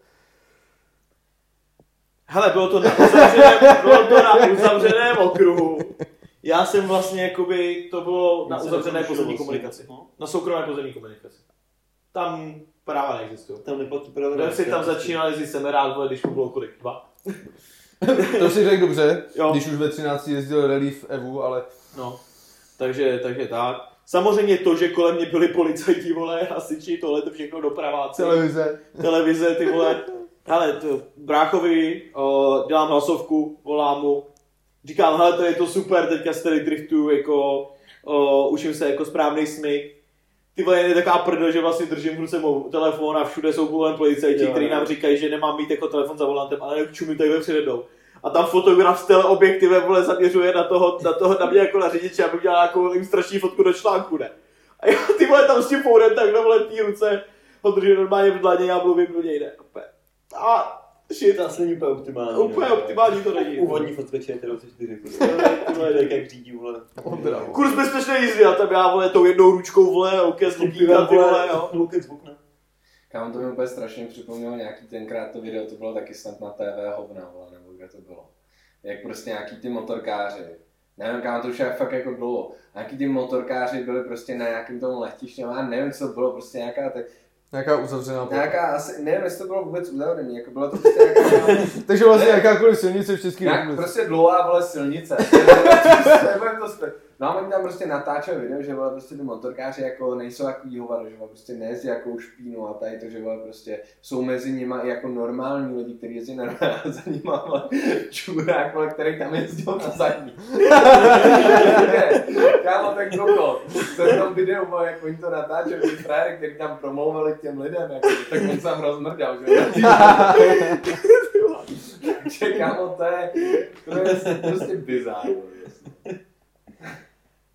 Hele, bylo to na uzavřeném, bylo to na uzavřeném okruhu. Já jsem vlastně, jakoby, to bylo na uzavřené pozemní vlastně. komunikaci. No. Na soukromé pozemní komunikaci. Tam práva neexistují. Tam neplatí pravidla. Když si tam začínali s Semerát, vole, když mu bylo kolik? Dva? To si řekl dobře, Jo. když už ve 13 jezdil v Evu, ale No, takže, takže tak. Samozřejmě to, že kolem mě byli policajti, vole, hasiči, tohle to všechno dopraváci. televize. televize, ty vole. Hele, to, bráchovi, o, dělám hlasovku, volám mu, říkám, hele, to je to super, teďka se tady driftuju, jako, o, učím se jako správný smyk. Ty vole, je taková prdel, že vlastně držím v ruce telefon a všude jsou kolem policajti, kteří nám říkají, že nemám mít jako telefon za volantem, ale čumím takhle přede mnou. A tam fotograf s teleobjektivem vole zaměřuje na toho, na toho, na mě jako na řidiče, aby udělal nějakou ilustrační fotku do článku, ne? A já ty vole tam s tím foudem takhle vole ruce, ho držím normálně v dlaně, já mluvím do něj, ne? Úplně. A shit, To asi není úplně optimální. úplně no. optimální to není. Úvodní fotka 44 Ty vole, jak jak řídí, vole. Kurz bezpečné jízdy a tam já vole tou jednou ručkou vole, ok, z lupíka, ty vole, jo. Luket z okna. Kámo, to mi úplně strašně připomnělo nějaký tenkrát to video, to bylo taky snad na TV hovna, vole, nebo kde to bylo. Jak prostě nějaký ty motorkáři, nevím, kámo, to už je fakt jako dlouho, nějaký ty motorkáři byli prostě na nějakém tom letišti, já nevím, co to bylo, prostě nějaká, tak, Nějaká uzavřená plocha. nějaká asi, nevím, jestli to bylo vůbec uzavřený, jako bylo to prostě nějaká, Takže vlastně jakákoliv silnice v České republice. prostě dlouhá, vole, silnice. Nebudem to spe- No a oni tam prostě natáčeli video, že vole, prostě ty motorkáři jako nejsou takový hovado, že vole, prostě nejezdí jako špínu a tady to, že vole, prostě jsou mezi nimi i jako normální lidi, kteří jezdí na za nima vole, čurák, vole, který tam jezdil na zadní. Kámo, tak koko, jsem v tom videu, vole, jak oni to natáčeli, ty frajery, který tam promlouvali k těm lidem, jako, tak on sám rozmrděl, že Takže kámo, to je, to je prostě bizár.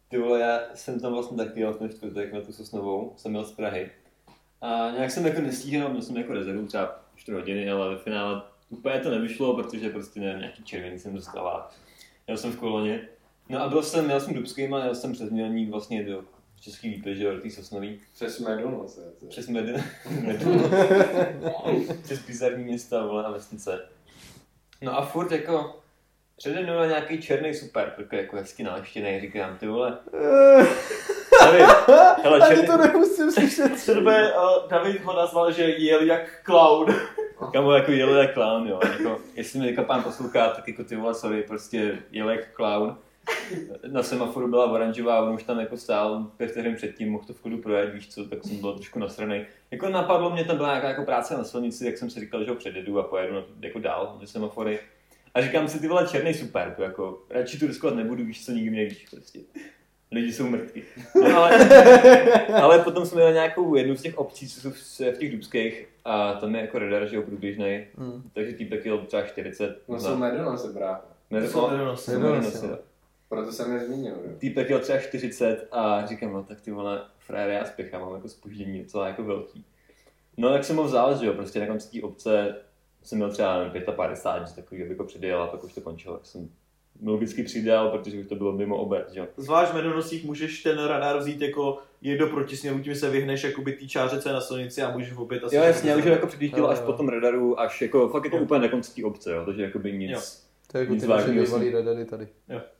Ty vole, já jsem tam vlastně taky jel ten čtvrtek na tu Sosnovou, jsem měl z Prahy. A nějak jsem jako nestíhal, měl jsem jako rezervu třeba 4 hodiny, ale ve finále úplně to nevyšlo, protože prostě nevím, nějaký červený jsem dostal a jel jsem v koloně. No a byl jsem, jel jsem Dubským a jel jsem přes Mělník vlastně do Český Lípy, že jo, Sosnový. Přes Medunu se. Přes Medin, přes bizarní města, vole, a vesnice. No a furt jako, přede mnou nějaký černý super, takový jako hezky náštěný, říkám, ty vole. Tady, hele, Ani černý, to nemusím slyšet. Sebe, uh, David ho nazval, že jel jak clown. kamo jako jel jak clown, jo, jako, jestli mi pán poslouchá, tak jako ty vole, sorry, prostě jel jak clown. Na semaforu byla oranžová, on už tam jako stál pět vteřin předtím, mohl to v chodu projet, víš co, tak jsem byl trošku nasranej. Jako napadlo mě, tam byla nějaká jako práce na silnici, jak jsem si říkal, že ho předjedu a pojedu jako dál, na semafory. A říkám si, ty vole, černý super, jako, radši tu riskovat nebudu, víš co, nikdy nevíš, prostě. Lidi jsou mrtví. No, ale, ale potom jsme měli nějakou jednu z těch obcí, co jsou v, v těch Dubských, a tam je jako radar, že jo, průběžnej, Hmm. takže týpek jel třeba 40. No jsou Nedonosy, nedonosy, no. jo. Proto jsem je zmínil, jo. Týpek jel třeba 40 a říkám, no tak ty vole, frére, já spěchám, mám jako spoždění docela jako velký. No tak jsem ho vzal, že jo, prostě na konci té obce jsem měl třeba nevím, 55, že takový, abych ho předjel a pak už to končilo, tak jsem logicky přidal, protože už to bylo mimo obec, že jo. Zvlášť v medonosích můžeš ten radar vzít jako je do protisměru, tím se vyhneš jakoby té čáře, co je na silnici a můžeš opět asi... Jo, jasně, už ho jako předjížděl Jo, až jo. po tom radaru, až jako fakt jako úplně na konci té obce, jo, takže jako by nic, Jo. To je jako Nic ty vážného bývalý radary tady.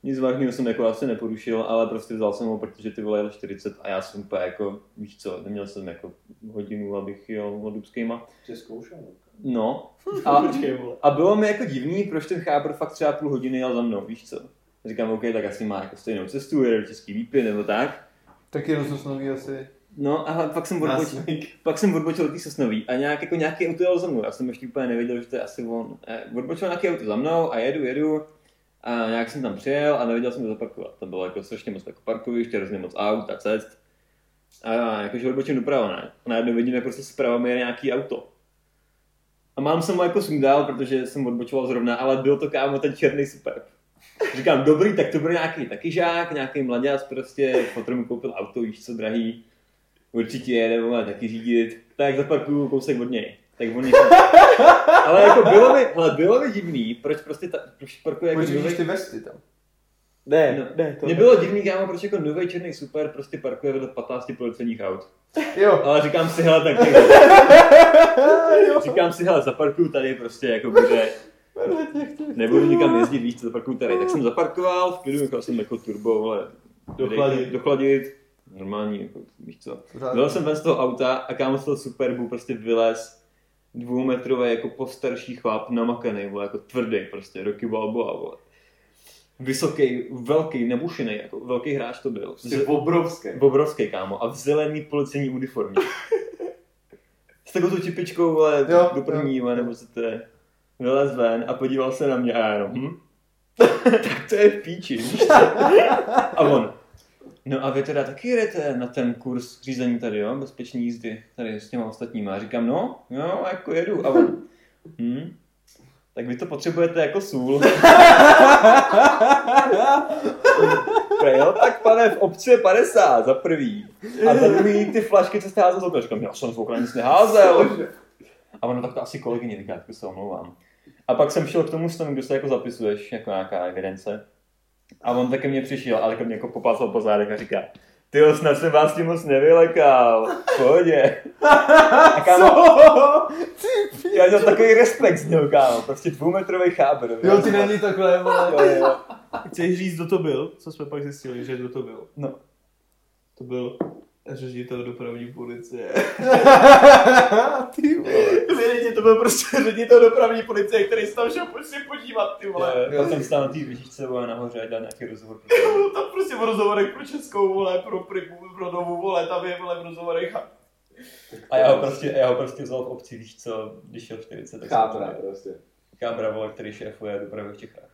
nic vážného jsem jako asi neporušil, ale prostě vzal jsem ho, protože ty vole jel 40 a já jsem úplně jako, víš co, neměl jsem jako hodinu, abych jel od Dubskýma. Tě zkoušel. No, a, a bylo mi jako divný, proč ten chábr fakt třeba půl hodiny jel za mnou, víš co. Říkám, OK, tak asi má jako stejnou cestu, jede do Český Lípy nebo tak. Tak jenom Sosnový asi. No a pak jsem odbočil, pak jsem odbočil té Sosnový a nějak, jako nějaký auto jel za mnou. Já jsem ještě úplně nevěděl, že to je asi on. Eh, Odbočil nějaký auto za mnou a jedu, jedu. A nějak jsem tam přijel a nevěděl jsem to zaparkovat. Tam bylo jako strašně moc jako parkoviště, hrozně moc aut a cest. A jakože odbočím doprava, ne? A najednou vidím, jak prostě zprava mi jede nějaký auto. A mám jsem ho jako sundal, protože jsem odbočoval zrovna, ale byl to kámo ten černý super. Říkám, dobrý, tak to bude nějaký taky žák, nějaký mladěc prostě, potom mu koupil auto, víš co, drahý. Určitě jede, bude taky řídit, tak zaparkuju kousek od něj. Tak on někam... Ale jako bylo mi, ale bylo mi divný, proč prostě ta, proč parkuje jako vidíš ty vesty tam. Ne, No, ne, to Mně bylo divný, kámo, proč jako nový černý super prostě parkuje vedle 15 policejních aut. Jo. Ale říkám si, hele, tak Říkám si, hele, zaparkuju tady prostě jako bude, nebudu nikam jezdit, víš co, zaparkuju tady. Tak jsem zaparkoval, v klidu, nechal jsem jako turbo, vole, Dochladit. dochladit, normální, jako, víš co. Byl jsem ven z toho auta a kámo z toho Superbu prostě vylez dvoumetrový jako postarší chlap, namakaný, vole, jako tvrdý prostě, roky balboa, vole. Vysoký, velký, nebušený, jako velký hráč to byl. Jsi obrovský. Obrovský, kámo, a v zelený policejní uniformě. S takovou tu čipičkou, vole, Jo, do první, jo. nebo co to je. Vylez ven a podíval se na mě a já jenom, hm? tak to je v píči? A on, no a vy teda taky jedete na ten kurz řízení tady, jo, bezpečný jízdy, tady s těma ostatníma. A říkám, no, jo, jako jedu. A on, hm, tak vy to potřebujete jako sůl. Jo, tak pane, v obci je 50 za prvý. A za druhý ty flašky, co jste házel z okna. Říkám, já jsem z okna nic neházel. A ono tak to asi kolegyně říká, tak se omlouvám. A pak jsem šel k tomu stanu, kde se jako zapisuješ, jako nějaká evidence. A on taky mě přišel, ale ke mě jako popásal po zádech a říká, ty jo, snad jsem vás tím moc nevylekal, v pohodě. A kámo, já měl takový respekt z něho, kámo, prostě dvoumetrový cháber. Jo, ty není takhle, vole. Jo, jo. Chceš říct, kdo to byl? Co jsme pak zjistili, že kdo to byl? No. To byl ředitel dopravní policie. Ty vole. Vědětě, to byl prostě ředitel dopravní policie, který se tam šel prostě podívat, ty vole. Já jsem stál na té výšce, vole, nahoře a dělal nějaký rozhovor. Byl tam prostě v rozhovorech pro Českou, vole, pro Primu, pro Novu, vole, tam je, vole, v rozhovorech a A já ho prostě, já ho prostě vzal v obci, víš co, když šel 40, tak Chábra jsem prostě. Kábra, vole, který šéfuje dopravy v Čechách.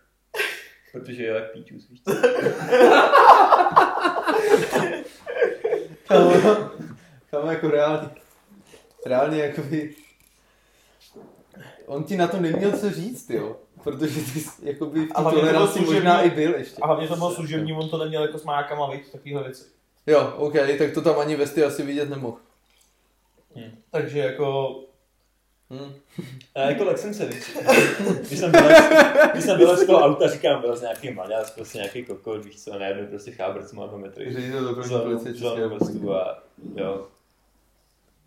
Protože je jak píčus, víš co. Kámo, jako reálně. Reálně jakoby... On ti na to neměl co říct, jo. Protože ty jsi jakoby v té to toleranci služební- možná i byl ještě. A hlavně to bylo služební, on to neměl jako s mákama, víš, takovýhle věci. Jo, OK, tak to tam ani vesty asi vidět nemohl. Takže jako, Hm. A jako lek jsem se, víš. Když jsem byl, když jsem byl z toho auta, říkám, byl z nějaký maňas, prostě nějaký kokot, víš co, a najednou prostě chábr, co má 2 metry. Ředitel dopravní policie vzal České mu republiky. a jo.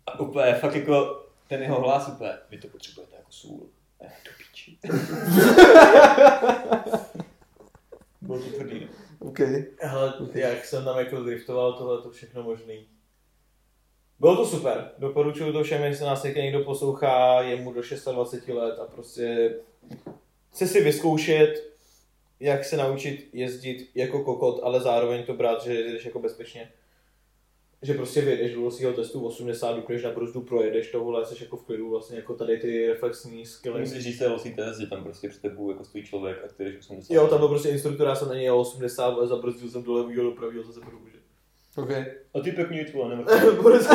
A úplně fakt jako ten jeho hlas úplně, vy to potřebujete jako sůl. A já to píči. Bylo to tvrdý. no. OK. hele, jak jsem tam jako driftoval, tohle to všechno možný. Bylo to super, doporučuju to všem, jestli nás někdo poslouchá, je mu do 26 let a prostě chce si vyzkoušet, jak se naučit jezdit jako kokot, ale zároveň to brát, že jedeš jako bezpečně. Že prostě vyjedeš do svého testu 80, dupneš na brzdu, projedeš to, vole, jsi jako v klidu, vlastně jako tady ty reflexní skilly. Říct, že je losí test, že tam prostě před tebou jako stojí člověk a ty jdeš 80. Jo, tam byl prostě instruktor, já jsem na něj jel 80, ale zabrzdil jsem do levýho, do pravýho, zase průběže. OK. A ty vole, nemrtvý. prostě,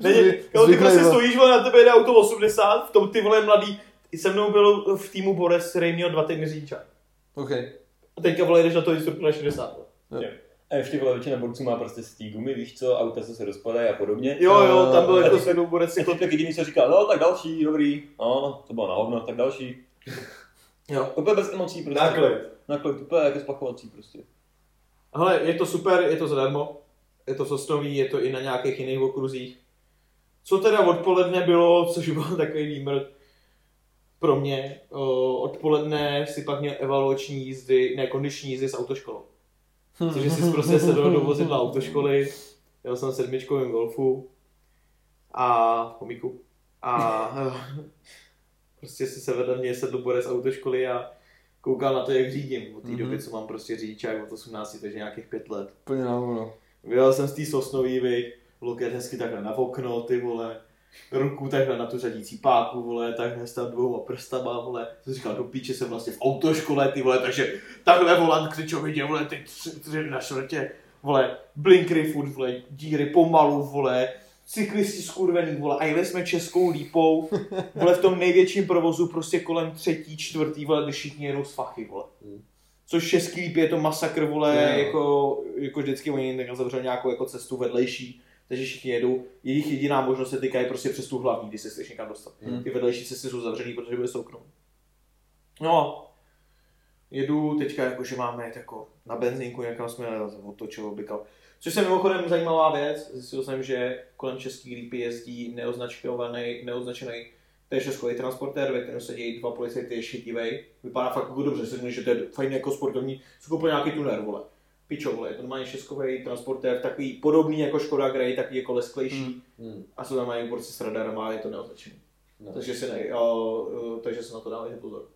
není, kámo, ty prostě stojíš, vole, na tebe jde auto 80, v tom ty vole mladý, i se mnou byl v týmu Boris, který měl dva týdny řidiča. OK. A teďka vole, jdeš na to instruktora 60. vole. A ještě vole, většina borců má prostě z té gumy, víš co, auta se se rozpadají a podobně. Jo, jo, tam byl jako se mnou Boris, Jako jako, tak jediný, co říkal, no tak další, dobrý, no, to bylo na hovno, tak další. jo. Úplně bez emocí prostě. Náklid. Náklid, úplně jako spakovací prostě. Hele, je to super, je to zadarmo, je to sosnový, je to i na nějakých jiných okruzích. Co teda odpoledne bylo, což byl takový výmrt pro mě, odpoledne si pak měl evaluační jízdy, ne, kondiční jízdy s autoškolou. Což jsi prostě sedl do vozidla autoškoly, jel jsem sedmičkovým golfu a v komíku. A prostě si se vedle mě sedl Borec z autoškoly a koukal na to, jak řídím. Od té Mhm. doby, co mám prostě řidičák od 18, takže nějakých pět let. Úplně na hovno. Vyjel jsem z té sosnový, viď, loket hezky takhle na okno, ty vole, ruku takhle na tu řadící páku, vole, takhle s tam dvouma prstama, vole, jsem říkal, do píče jsem vlastně v autoškole, ty vole, takže takhle volant křičovitě, vole, ty tři, tři na šrtě, vole, blinkry furt, vole, díry pomalu, vole, cyklisti skurvený, vole, a jeli jsme českou lípou, vole, v tom největším provozu, prostě kolem třetí, čtvrtý, vole, když všichni jedou z fachy, vole. Což český líp je to masakr, vole, Jo. jako, jako vždycky oni tak zavřeli nějakou jako cestu vedlejší, takže všichni jedou. Jejich jediná možnost se týká je prostě přes tu hlavní, když se chceš někam dostat. Hmm. Ty vedlejší cesty jsou zavřený, protože byly souknou. No, jedu teďka jako, že máme jako na benzínku, někam jsme otočil, obykal. Což je mimochodem zajímavá věc, zjistil jsem, že kolem Český lípy jezdí neoznačkovaný, neoznačený to je šeskový transportér, ve kterém sedí dva policajty, je šitivej. Vypadá fakt jako dobře, si že to je fajn jako sportovní, si koupil nějaký tuner, vole. Pičo, vole, je to normálně šeskový transportér, takový podobný jako Škoda Grey, takový jako lesklejší. Hmm. A jsou tam mají borci s radarem a je to neoznačený. No. Takže si ne, uh, takže se na to dávajte pozor.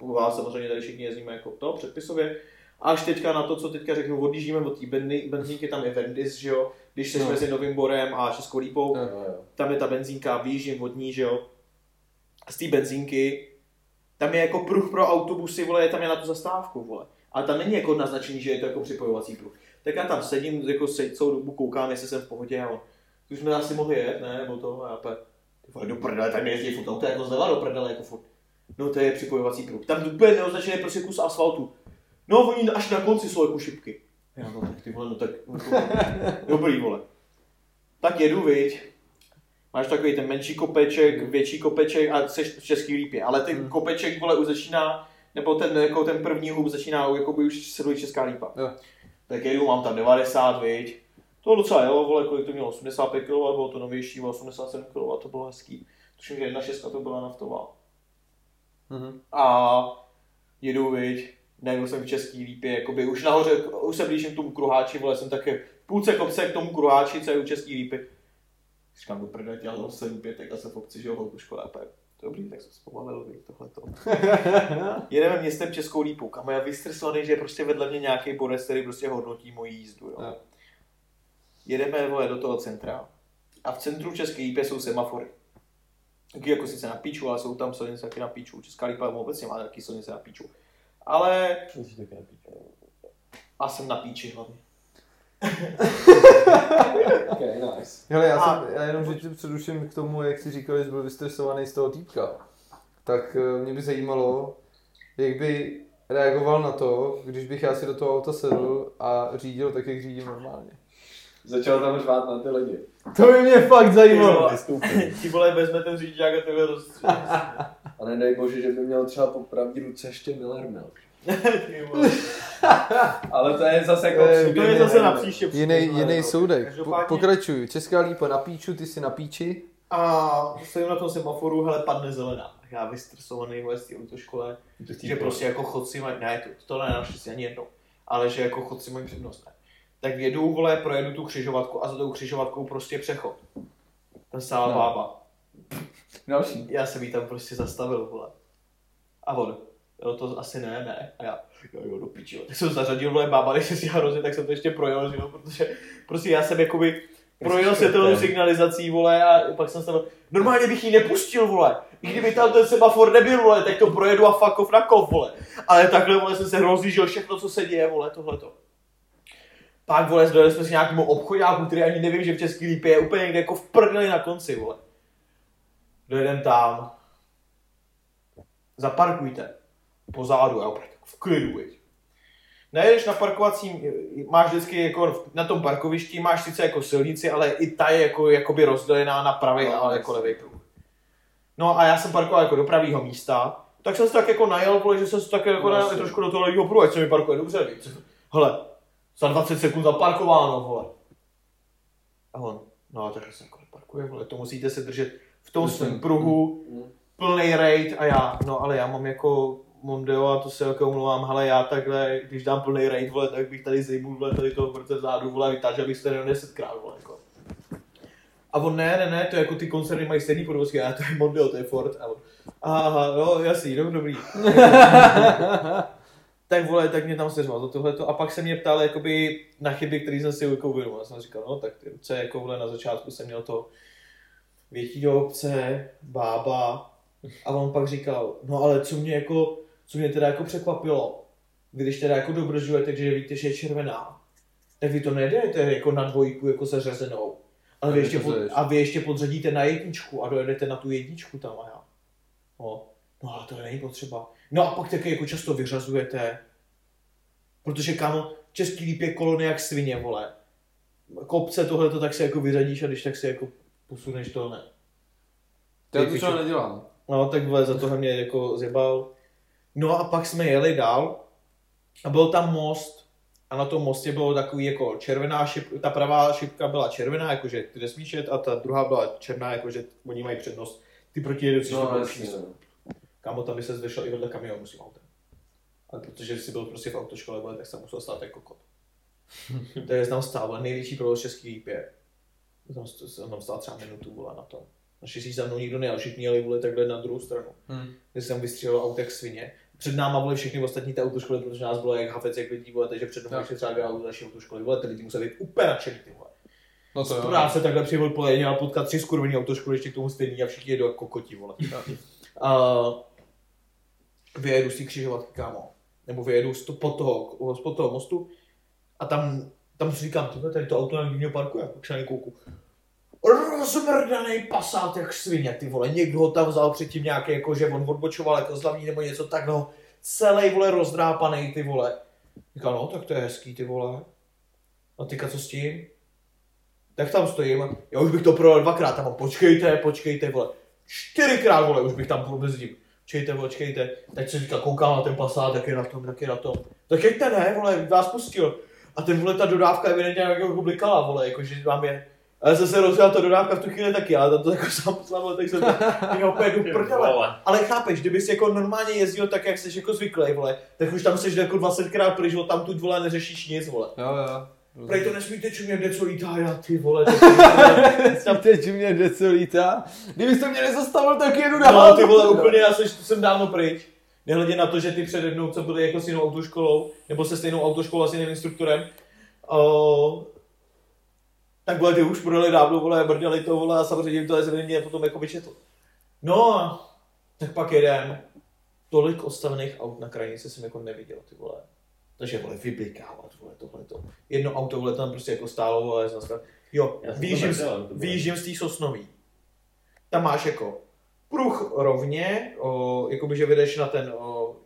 U vás samozřejmě tady všichni jezdíme jako to předpisově. A až teďka na to, co teďka řeknu, odjíždíme od té benzínky, tam je Vendis, že jo, když jsi No. mezi Novým Borem a Českou Lípou, No. Jo, jo. tam je ta benzínka, vyjíždím od ní, že jo. Z té benzínky, tam je jako pruh pro autobusy, vole, je tam je na tu zastávku, vole. Ale tam není jako naznačení, že je to jako připojovací pruh. Tak já tam sedím, jako se, celou dobu koukám, jestli jsem v pohodě a on, "Tu už jsme asi mohli jet, ne, nebo to, a já pe, ty vole, do prdele, tam jezdí furt auto, jako zleva do prdele, jako furt. No to je připojovací pruh. Tam úplně neoznačený prostě kus asfaltu. No oni až na konci jsou jako šipky. Já no tak ty vole, no tak, jako, dobrý vole. Tak jedu, viď, Máš takový ten menší kopeček, větší kopeček a jsi v český lípě. Ale ten Hmm. kopeček vole už začíná, nebo ten, jako ten první hub začíná jako by už sedlí česká lípa. Jo. Tak jedu, mám tam 90, viď. To docela jelo, vole, kolik to mělo, 85 kW, bylo to novější, bylo 87 kW, to bylo hezký. Tuším, že jedna šestka to byla naftová. Mhm. A jedu, viď, najednou jsem v český lípě, jakoby už nahoře, už se blížím k tomu kruháči, vole, jsem také půlce kopce k tomu kruháči, co je u Český lípy. Říkám, do prdele, dělal jsem 7 pětek a se v obci, že ho do školy a Dobrý, tak jsem se pobavil, víš, tohleto. Jedeme městem Českou lípou, kam já vystresovaný, že je prostě vedle mě nějaký borec, který prostě hodnotí moji jízdu, jo. Jo. Jedeme, vole, do toho centra. A v centru České lípy jsou semafory. Taky jako sice na píču, ale jsou tam silnice taky na píču. Česká lípa obecně má taky silnice na píču. Ale a jsem na píči hlavně. Okay, nice. Hele, já, A- jsem, já jenom, že tě předuším k tomu, jak jsi říkal, že jsi byl vystresovaný z toho týpka. Tak eh, mě by zajímalo, jak by reagoval na to, když bych já si do toho auta sedl a řídil tak, jak řídím normálně. Začal tam řvát na ty lidi. To by mě fakt zajímalo. Ti vole, vezme ten řidičák a rozstřílí. A nedej bože, že by měl třeba po pravý ruce ještě Miller Milk. Ale to je zase jako To je- To příběh je zase na jiný. příště. Jiný, příště, jiný no. soudek. Po, Každopádně- pokračuju. Česká lípa na píču, ty jsi na píči. A stojím na tom semaforu, hele, padne zelená. Já vystresovaný z té autoškole, že prostě jako chodci mají, ne, to, to ne naštěstí ani jednou, ale že jako chodci mají přednost, ne. Tak jedu, vole, projedu tu křižovatku a za tou křižovatkou prostě přechod. Tam stála no. bába. Další. Já jsem jí tam prostě zastavil, vole. A on, jo, to asi ne, ne. A já, jo, jo, do piči. Tak jsem zařadil, vole, bába, když se si hrozně, tak jsem to ještě projel, že jo, protože prostě já jsem jakoby projel se tou signalizací, vole, a pak jsem se normálně bych ji nepustil, vole. I kdyby tam ten semafor nebyl, vole, tak to projedu a fuck off na kov, vole. Ale takhle, vole, jsem se rozlížil všechno, co se děje, vole, tohleto. Pak, vole, dojeli jsme si nějakému obchodáku, který ani nevím, že v Český lípě je úplně někde jako v prdeli na konci, vole. Dojedem tam, zaparkujte. Pozadu, jo, v klidu, viď. Nejedeš na parkovacím, máš vždycky jako na tom parkovišti, máš sice jako silnici, ale i ta je jako, jakoby rozdělená na pravý No, a jako levý pruh. No a já jsem parkoval jako do pravého místa, tak jsem se tak jako najel, vole, že jsem se tak jako No, najel trošku do toho levého pruhu, ať se mi parkuje dobře, víc. Hele, za 20 sekund zaparkováno, vole. A on, no tak se jako neparkuje, vole, to musíte se držet v tom svém pruhu, plný raid a já, no ale já mám jako Mondeo a to se jako omlouvám, hele já takhle, když dám plný raid, vole, tak bych tady zejmul, vole, tady toho vrce vzadu, vole, vytážel bych se jenom 10 krát, vole, jako. A on, ne, ne, ne, to je jako ty koncerny mají stejný podvozky, a to je Mondeo, to je Ford. A on, aha, no, jasný, no, dobrý. tak vole, tak mě tam seřval za tohleto a pak se mě ptal jakoby na chyby, které jsem si jako uvědomil. Já jsem říkal, no tak ty ruce jako vole na začátku jsem měl to větí do obce, bába a on pak říkal, no ale co mě jako, co mě teda jako překvapilo, když teda jako dobržujete, že víte, že je červená, tak vy to nejdete jako na dvojku jako zařazenou, ale vy A ještě to pod, a vy ještě podřadíte na jedničku a dojedete na tu jedničku tam a já. No, no ale to není potřeba. No a pak taky jako často vyřazujete, protože kámo, český líp je kolony jak svině, vole. Kopce tohleto, tak se jako vyřadíš a když tak si jako posuneš to, ne. To já to třeba nedělám. No, tak vole, za tohle mě jako zjebal. No a pak jsme jeli dál a byl tam most a na tom mostě bylo takový jako červená šip, ta pravá šipka byla červená, jakože ty nesmíš jet a ta druhá byla černá, jakože oni mají přednost. Ty protijedoucí No, no, jasně, no. Kámo, tam by se zvešel i vedle kamionu s autem. Ale protože jsi byl prostě v autoškole, tak jsem musel stát jako kot. Takže jsem tam stál, vole, největší provoz Český lípě. Tam, jsem tam stál třeba minutu, vole, na tom. Naštěstí za mnou nikdo nejel, všichni jeli, vole, takhle na druhou stranu. Hmm. Kde jsem vystřelil auto jak svině. Před náma byly všechny ostatní té autoškoly, protože nás bylo jak hafec, jak lidí, vole, takže před náma Jo. ještě třeba dvě auta naší autoškoly, vole, ty lidi museli být úplně nadšený, ty vole. No to jo. práce takhle při odpoledně a potkat tři skurvený autoškoly, ještě k tomu stejný a všichni jedou jako koti, vole. A vyjedu z té křižovatky, kámo. Nebo vyjedu z to, pod, toho, spod toho mostu a tam, tam si říkám, tyhle, tady to auto na mě parkuje, pak se na kouku. Rozmrdaný pasát jak svině, ty vole. Někdo ho tam vzal předtím nějaký, jako že on odbočoval jako zlavní nebo něco tak, no. Celý vole rozdrápaný, ty vole. Říkal, no, tak to je hezký, ty vole. A teďka co s tím? Tak tam stojím, já už bych to projel dvakrát, tam počkejte, počkejte, vole. Čtyřikrát, vole, už bych tam probezdím. Počkejte, počkejte. Tak se říká, koukám na ten pasát, tak je na tom, tak je na tom. Tak jeďte, ne, vole, vás pustil. A ten, vole, ta dodávka evidentně jako blikala, vole, jakože vám je. A já jsem se rozjel, ta dodávka v tu chvíli taky, ale tam to jako sám sám, tak jsem já úplně jdu prdele. Ale chápeš, kdyby jsi jako normálně jezdil tak, jak jsi jako zvyklý, vole, tak už tam jsi jako 20krát pryč, vole, tam tu vole neřešíš nic, vole. Jo, jo. Prej to nesmíte čumět, kde co lítá, já ty vole. to- Teď mě jde co lítá. Kdybyste mě nezastavil, tak jedu dál. No ty vole, úplně, já jsem, jsem dávno pryč. Nehledě na to, že ty přede mnou, co byly jako s jinou autoškolou, nebo se stejnou autoškolou a s jiným instruktorem, o, tak vole, ty už prodali dávno, vole, brděli to, vole, a samozřejmě to je zřejmě potom jako vyčetl. No a tak pak jedem. Tolik odstavených aut na krajnici jsem jako neviděl, ty vole. Takže vole, vyblikávat, vole, tohle to. Jedno auto, vole, tam prostě jako stálo, vole, zase. Jo, vyjíždím z té sosnový. Tam máš jako pruh rovně, o, jakoby, že vyjdeš na ten, o,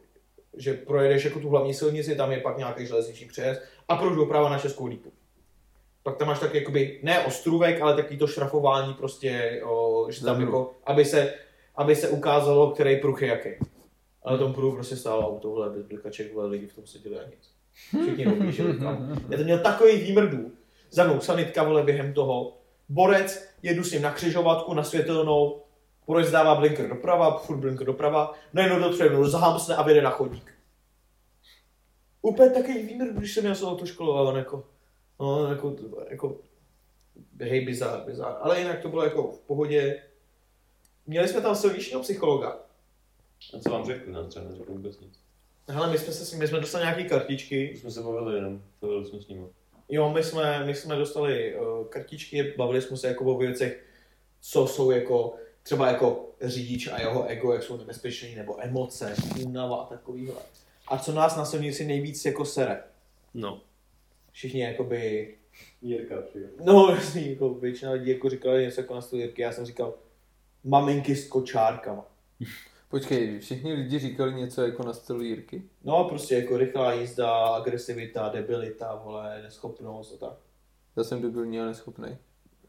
že projedeš jako tu hlavní silnici, tam je pak nějaký železniční přejezd a pruh doprava na Českou lípu. Pak tam máš tak jakoby, ne ostrůvek, ale takový to šrafování prostě, o, že tam jako, aby se, aby se ukázalo, který pruh je jaký. Ale tom pruhu prostě stálo auto, vole, bez blikaček, vole, lidi v tom seděli a nic. Všichni objížděli tam. Já to měl takový výmrdů. Za mnou sanitka, vole, během toho. Borec, jedu s ním na křižovatku, na světelnou, borec dává blinker doprava, furt blinker doprava, najednou do přede zahámsne a vyjde na chodník. Úplně takový výmrdů, když jsem měl s autoškolou, ale on jako, no, jako, jako, hej, bizár, bizár. Ale jinak to bylo jako v pohodě. Měli jsme tam silničního psychologa, A co vám řekli? Nám třeba neřekli vůbec nic. Hele, my jsme, se, my jsme dostali nějaké kartičky. My jsme se bavili jenom, bavili jsme s ním. Jo, my jsme, my jsme dostali uh, kartičky, bavili jsme se jako o věcech, co jsou jako, třeba jako řidič a jeho ego, jak jsou nebezpečný, nebo emoce, únava a takovýhle. A co nás na silnici nejvíc jako sere. No. Všichni jakoby, Jirka přijde. no jasný, jako většina lidí jako říkali něco jako na styl Jirky, já jsem říkal, maminky s kočárkama. Počkej, všichni lidi říkali něco jako na stylu Jirky? No prostě jako rychlá jízda, agresivita, debilita, vole, neschopnost a tak. Já jsem debilní a neschopný.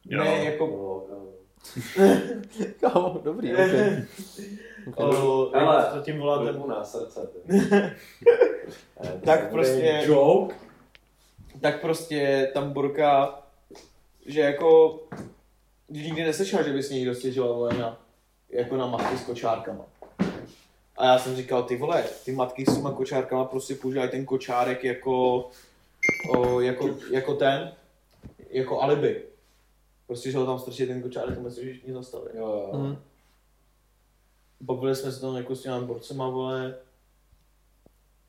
Ne, jako, No, kámo. Kámo, dobrý, ok. okay. o, Hele, zatím voláte Lepu na srdce. ty. Eh, to Tak prostě- Joke. tak prostě tam Borka, že jako nikdy neslyšel, že by si někdo stěžoval vole, na, jako na matky s kočárkama. A já jsem říkal, ty vole, ty matky s těma kočárkama prostě používají ten kočárek jako, o, jako, jako ten, jako alibi. Prostě, že ho tam strčí ten kočárek a myslí, že všichni zastaví. Jo, jo. Mhm. Bavili jsme se tam jako s těma borcema, vole.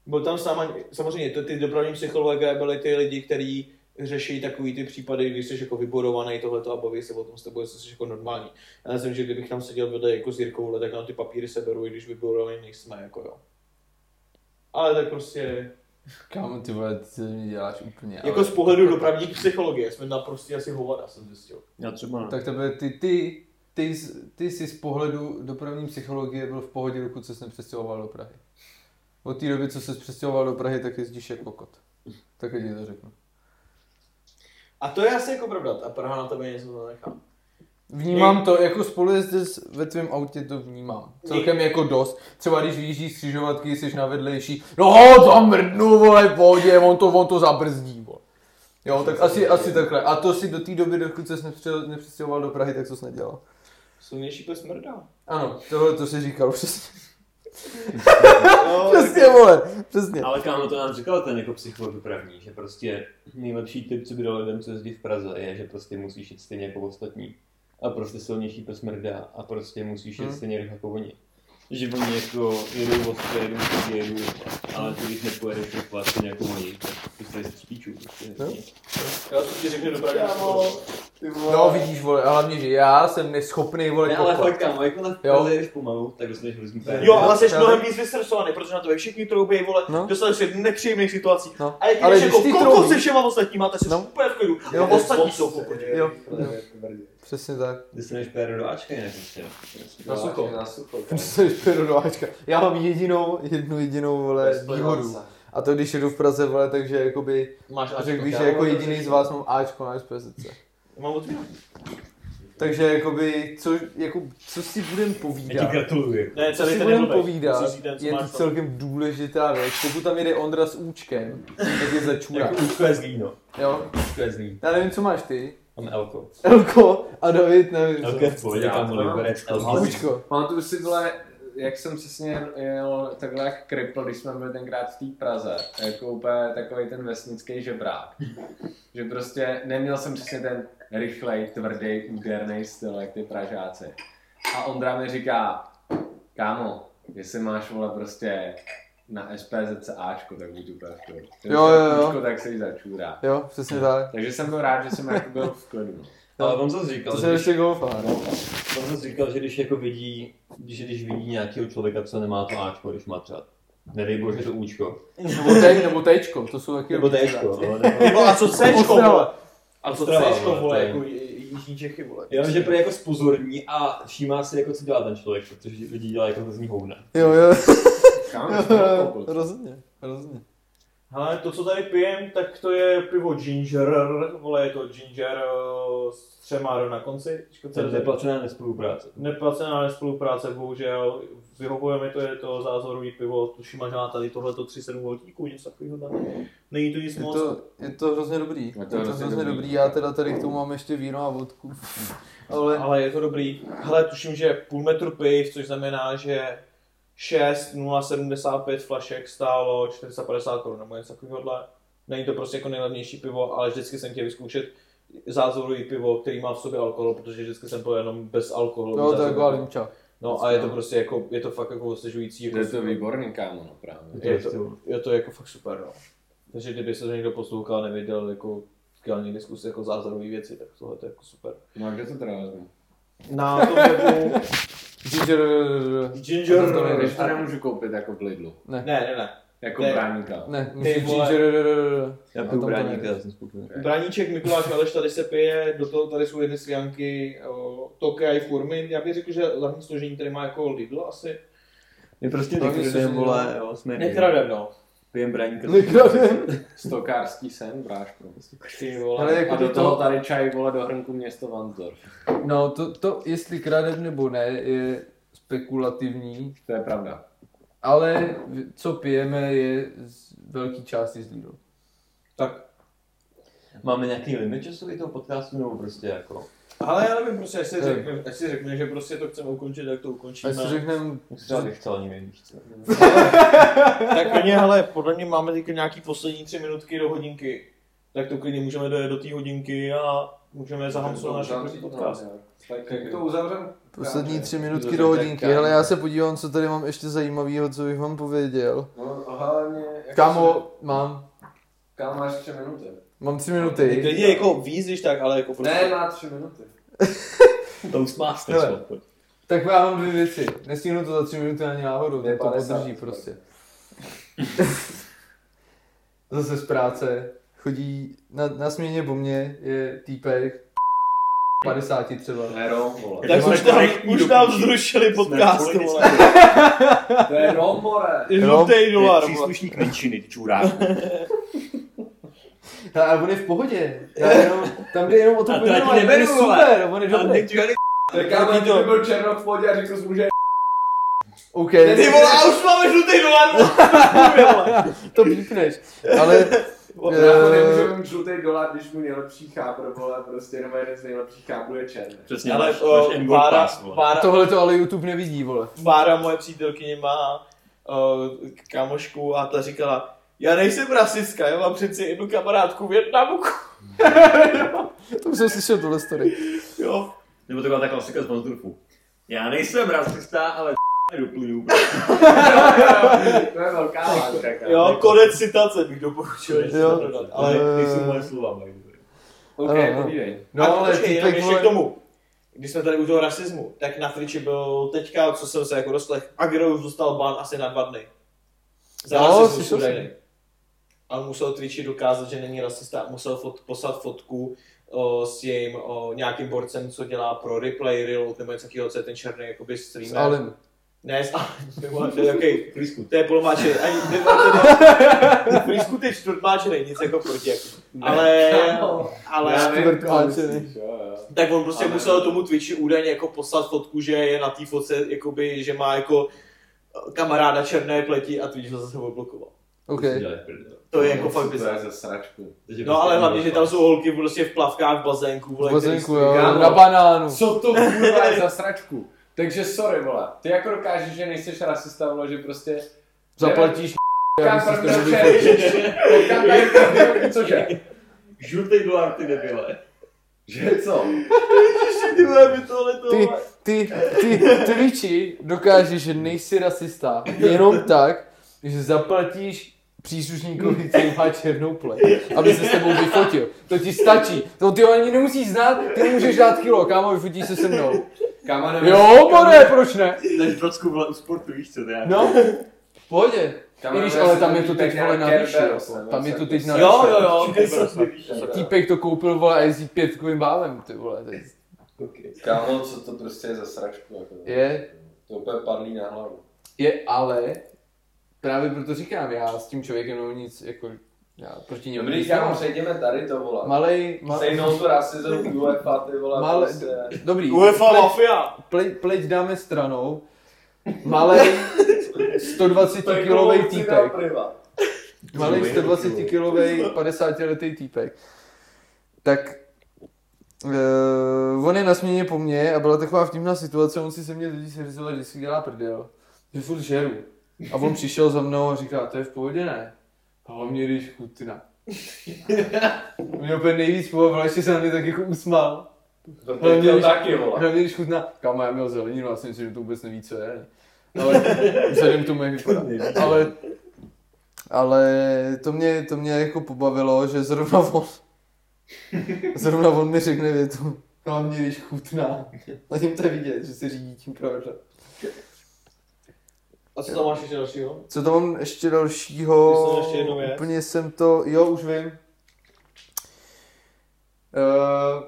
Byl tam sama, samozřejmě to, ty dopravní psychologové byli ty lidi, kteří řeší takový ty případy, když jsi jako vybudovaný tohleto a baví se o tom s tebou, jestli jsi jako normální. Já myslím, že kdybych tam seděl vedle jako s Jirkou, tak na ty papíry se beru, i když vybudovaný nejsme, jako jo. Ale tak prostě, Kámo, ty vole, ty se mě děláš úplně. jako ale- z pohledu dopravní psychologie jsme na prostě asi hovada, jsem zjistil. Já třeba ne. Tak tebe, ty, ty, ty, jsi- ty jsi z pohledu dopravní psychologie byl v pohodě, dokud se nepřestěhoval do Prahy. Od té doby, co se přestěhoval do Prahy, tak jezdíš jako kot. Tak ti to řeknu. A to je asi jako pravda, a Praha na tebe něco zanechá. Vnímám to, jako spolujezdec ve tvém autě to vnímám. Celkem jako dost. Třeba když vyjíždíš z křižovatky, jsi na vedlejší, no tam mrdnu, vole, v pohodě, on to, on to zabrzdí, vole. Jo, tak asi, asi takhle. A to si do té doby, dokud nepři- nepřestěhoval do Prahy, tak to jsi nedělal. Silnější pes mrdá. Ano, tohle to si říkal přesně. No, Přesně, vole, přesně. Ale kámo, to nám říkal ten jako psycholog dopravní, že prostě nejlepší tip, co by dal lidem, co jezdí v Praze, je, že prostě musíš jít stejně jako ostatní. A prostě silnější pes mrdá a prostě musíš jít Hmm. stejně rychle jako oni. Že oni jako jedou ostře, jedou stejně, jedou. Ale ty když nepojedeš rychle, stejně jako oni, tak prostě jsi spíčů. Prostě No. Já to ti řeknu Ty vole. No vidíš, vole, a hlavně, že já jsem neschopný, vole, Ne, ale fakt kámo, jakmile jedeš pomalu, tak dostaneš hrozný pér. Jo, ale jsi mnohem víc vystresovaný, protože na to všichni troubí, vole, No. dostali se nepříjemných situací. No. A jak Ale jdeš jako ty kokos se všema ostatníma, tak jsi No. úplně v klidu. Jo. Ostatní jsou v Přesně tak. Dostaneš pér do Ačka jinak prostě. Na sucho. Na sucho. Jsi perodováčka. Já mám jedinou, jednu jedinou, vole, výhodu. A to když jedu v Praze, vole, takže jakoby, Máš a Ačko. řekl bych, že jako jediný z vás mám Ačko na SPSC. Mám. Takže jakoby, co, jako, co si budem Já ti povídat? gratuluji. Ne, Co celý si ten budem povídat, Musíš říct co je to tam. celkem důležitá věc. Pokud tam jede Ondra s účkem, tak je začůra. Jako úzko je zlý, no. Jo? Úzko je zlý. Já nevím, co máš ty. Máme Elko. Elko a David, nevím. Elko je v pohodě, kámo, liberec, Elko. Pamatuju si, vole, jak jsem přesně jel takhle jak kripl, když jsme byli tenkrát v té Praze, jako úplně takový ten vesnický žebrák. že prostě neměl jsem přesně ten rychlej, tvrdý, úderný styl, jak ty Pražáci. A Ondra mi říká, kámo, jestli máš vole prostě na SPZC Ačko, tak buď úplně v klidu. Jo, jo, jo. Ačko, tak se jí začůrá. Jo, přesně tak. Takže jsem byl rád, že jsem jako byl v klidu. no. Ale on zase říkal, To že ještě golfa, no. on zase říkal, že když jako vidí, když, když vidí nějakého člověka, co nemá to Ačko, když má třeba, nedej bože to Účko, Nebo tej, nebo tejčko, to jsou taky nebo Tčko, no, nebo, Nebo a co Cčko, Ostrava. vole? A co Ostrava, Cčko, vole, vole, to je- jako Jižní Čechy, vole. Já vím, že prý jako spozorní a všímá si, jako co dělá ten člověk, protože lidi dělají jako hrozný houna. Jo, jo, Koupil. rozhodně, rozhodně. Hele, to, co tady pijem, tak to je pivo Ginger, vole, je to Ginger eh, s třema R na konci. To je je neplacená nespolupráce. Neplacená spolupráce, bohužel. Vyhovuje mi to, je to zázorový pivo, tuším, že má tady tohleto 3,7 voltíků, něco takového. ne? Není to nic Je moc. to, je to hrozně dobrý. to Je to hrozně hrozně dobrý. dobrý. Já teda tady k tomu mám ještě víno a vodku. Ale Ale je to dobrý. Hele, tuším, že půl metru piv, což znamená, že 6,075 flašek stálo 450 korun nebo něco takového. Není to prostě jako nejlevnější pivo, ale vždycky jsem chtěl vyzkoušet zázorový pivo, který má v sobě alkohol, protože vždycky jsem pil jenom bez alkoholu. no, to je limča. No a je to prostě jako, je to fakt jako osvěžující. Jako Je to výborný, kámo, no právě. je to, je to jako fakt super, no. Takže kdyby se to někdo poslouchal, nevěděl jako skvělý diskusy jako zázorový věci, tak tohle je jako super. No a kde to teda vezmu? Na tom webu Ginger... Ginger... To nejde. Když to nemůžu koupit jako v Lidlu. Ne, ne, ne. Jako Ne. bráníka. Ne, musíš ginger... Já A piju bráníka, já jsem spokojený. Braníček Mikuláš Aleš tady se pije, do toho tady jsou jedny svijanky, Tokia i Furmin. Já bych řekl, že hlavní složení tady má jako Lidl asi. My prostě nekradem, že vole, jo, jsme Nekradem, no. Pijem bráníka. Nekradem. Stokářský sen, bráško. Ty vole. Ale jako A do to- toho tady čaj, vole, do hrnku město Vansdorf. No, to, to, jestli kradem nebo ne, je spekulativní, To je pravda. ale co pijeme je z velký části z Lidl. Tak. Máme nějaký limit časový toho podcastu, nebo prostě jako... Ale já nevím, prostě, jestli Ne. řekne, jestli řekne, že prostě to chceme ukončit, tak to ukončíme. jestli řekneme, Třeba bych chtěl ani co. Tak klidně, hele, podle mě máme teď nějaký poslední tři minutky do hodinky. Tak to klidně můžeme dojet do té hodinky a můžeme zahamsovat náš první podcast. Tak jak to uzavřem? poslední tři minutky do hodinky, hele, já se podívám, co tady mám ještě zajímavého, co bych vám pověděl. No, hlavně... Kámo, mám, Kámo, máš tři minuty. Mám tři minuty. Klidně jako víc, když tak, ale jako prostě. Ne, má tři minuty. Hele. co? Pojď. Tak já mám dvě věci. Nestihnu to za tři minuty ani náhodou, Je to 50, podrží prostě. Zase z práce. Chodí na, na směně po mně je týpek 50 třeba. To je Rom, vole. Tak už tam, už nám zrušili podcast, vole. To je Rom, more. Žlutej dolar, vole. Příslušník menšiny, ty čuráku. A on je v pohodě. Já jenom, tam jde jenom o to A to já je super, on je dobrý. Tak kámo, kdyby byl Černok v pohodě a řekl jsi mu, že OK, Ty vole, a už máme žlutý dolar, to pípneš. Ale Eh, nemůžeme mít žlutý dolar, když mu nejlepší chápr, vole, prostě jenom jeden z nejlepších cháprů je černý. Přesně, Ale máš, o, máš Pass, vole. Bára, tohle to ale YouTube nevidí, vole. Bára, moje přítelkyně, má uh, kamošku a ta říkala, já nejsem rasistka, já mám přeci jednu kamarádku v Větnamu. To už jsem slyšel tuhle story. jo. Nebo taková ta klasika z Vansdorfu. Já nejsem rasista, ale doplňuju. To je velká látka, jo, konec citace bych doporučil ještě Jo. dodat. Ale, nejsou moje slova, mají. Ok, povídej. No ale počkej, jenom ještě k tomu. Když jsme tady u toho rasismu, tak na Twitchi byl teďka, co jsem se jako doslech, Agro už dostal ban asi na dva dny. Za No, rasismus údajný. A musel Twitchi dokázat, že není rasista. Musel fot, poslat fotku o, s jejím o, nějakým borcem, co dělá pro replay, reload nebo něco takového, co je ten černý jakoby S streamer. Alim. Ne, s Alim. to je okay. Blízku. To je polomáčený. Ani ty Frýsku ty čtvrtmáčený, nic jako proti. Jako. Ale, ale, jo. tak on prostě Ale- musel tomu Twitchi údajně jako poslat fotku, že je na té fotce, jakoby, že má jako kamaráda černé pleti a Twitch ho zase odblokoval. OK. To je jako fakt To je bizar. za sračku. No ale hlavně, že tam jsou holky prostě v plavkách v bazénku. V vole, bazénku, který- jo, Kámo. na banánu. Co to kurva je za sračku? Takže sorry, vole. Ty jako dokážeš, že nejseš rasista, vole, že prostě... Zaplatíš cože? Žlutý dolar, ty debile. Že co? Ty vole, mi tohle to... Ty, ty, ty, ty Viči, dokážeš, že nejsi rasista jenom tak, že zaplatíš příslušníkovi, který má černou pleť, aby se s tebou vyfotil. To ti stačí. To ty ho ani nemusíš znát, ty můžeš dát kilo, kámo, vyfotíš se se mnou. Kámo, nevím. Jo, more, proč ne? Dáš procku vole u sportu, víš co, to je. No, v pohodě. Kámo, I když, ale tam je to teď vole na výši, Tam je to teď na Jo, výši. jo, jo, víš. Týpek to koupil, vole, a jezdí pětkovým bávem, ty vole. to je- Kámo, co to prostě je za sračku, jako. Je, To úplně padlý na hlavu. je, ale právě proto říkám, já s tím člověkem nemám nic, jako, já proti němu Dobrý, nic kámo, přejdeme tady to, vole. Malej, ma, Stejnou tu rasism UEFA, ty vole, Malej, prostě. dobrý, UEFA pleť, mafia. pleť, pleť dáme stranou, malej 120 kilový týpek, malej 120 kilový 50 letý týpek, tak uh, on je na směně po mně a byla taková vtipná situace, on si se mě lidi seřizoval, že si dělá prdel, že furt žeru. A on přišel za mnou a říká, to je v pohodě, ne? Hlavně když chutná. Mě úplně nejvíc pobavilo, ještě se na mě tak jako usmál. To Hlavně, chtěl když- taky, vole. Hlavně když chutná, kámo, já měl zeleninu, já si myslím, že to vůbec neví, co je. Ale vzhledem k tomu, jak vypadá. Ale, ale to mě, to mě jako pobavilo, že zrovna on, zrovna on mi řekne větu, hlavně když chutná. A tím to je vidět, že se řídí tím pravidlem. A co tam máš ještě dalšího? Co tam mám ještě dalšího? Tam ještě jednu věc? Úplně jsem to, jo, už vím. Uh,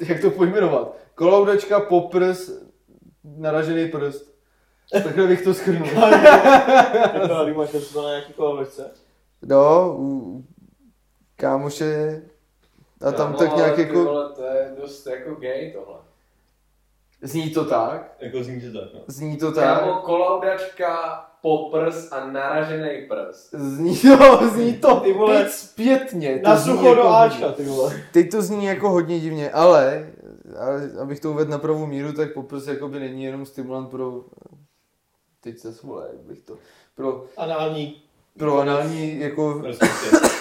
jak to pojmenovat? Koloudačka, poprs, naražený prst. Takhle bych to schrnul. Ty máš to na nějaký kolovečce? No, u kámoše a tam Kámo, tak nějak jako, Vole, to je dost jako gay tohle. Zní to tak, Jako zní to tak, no. zní to tak. Kámo, kolaudačka, poprs a naražený prst. Zní to, zní to, Ty vole, zpětně. to Na sucho jako do. Ačka, ty vole. Teď to zní jako hodně divně, ale, ale abych to uvedl na pravou míru, tak poprs jakoby není jenom stimulant pro, teď se svole, jak bych to, pro, Anální, pro anální jako Prostě.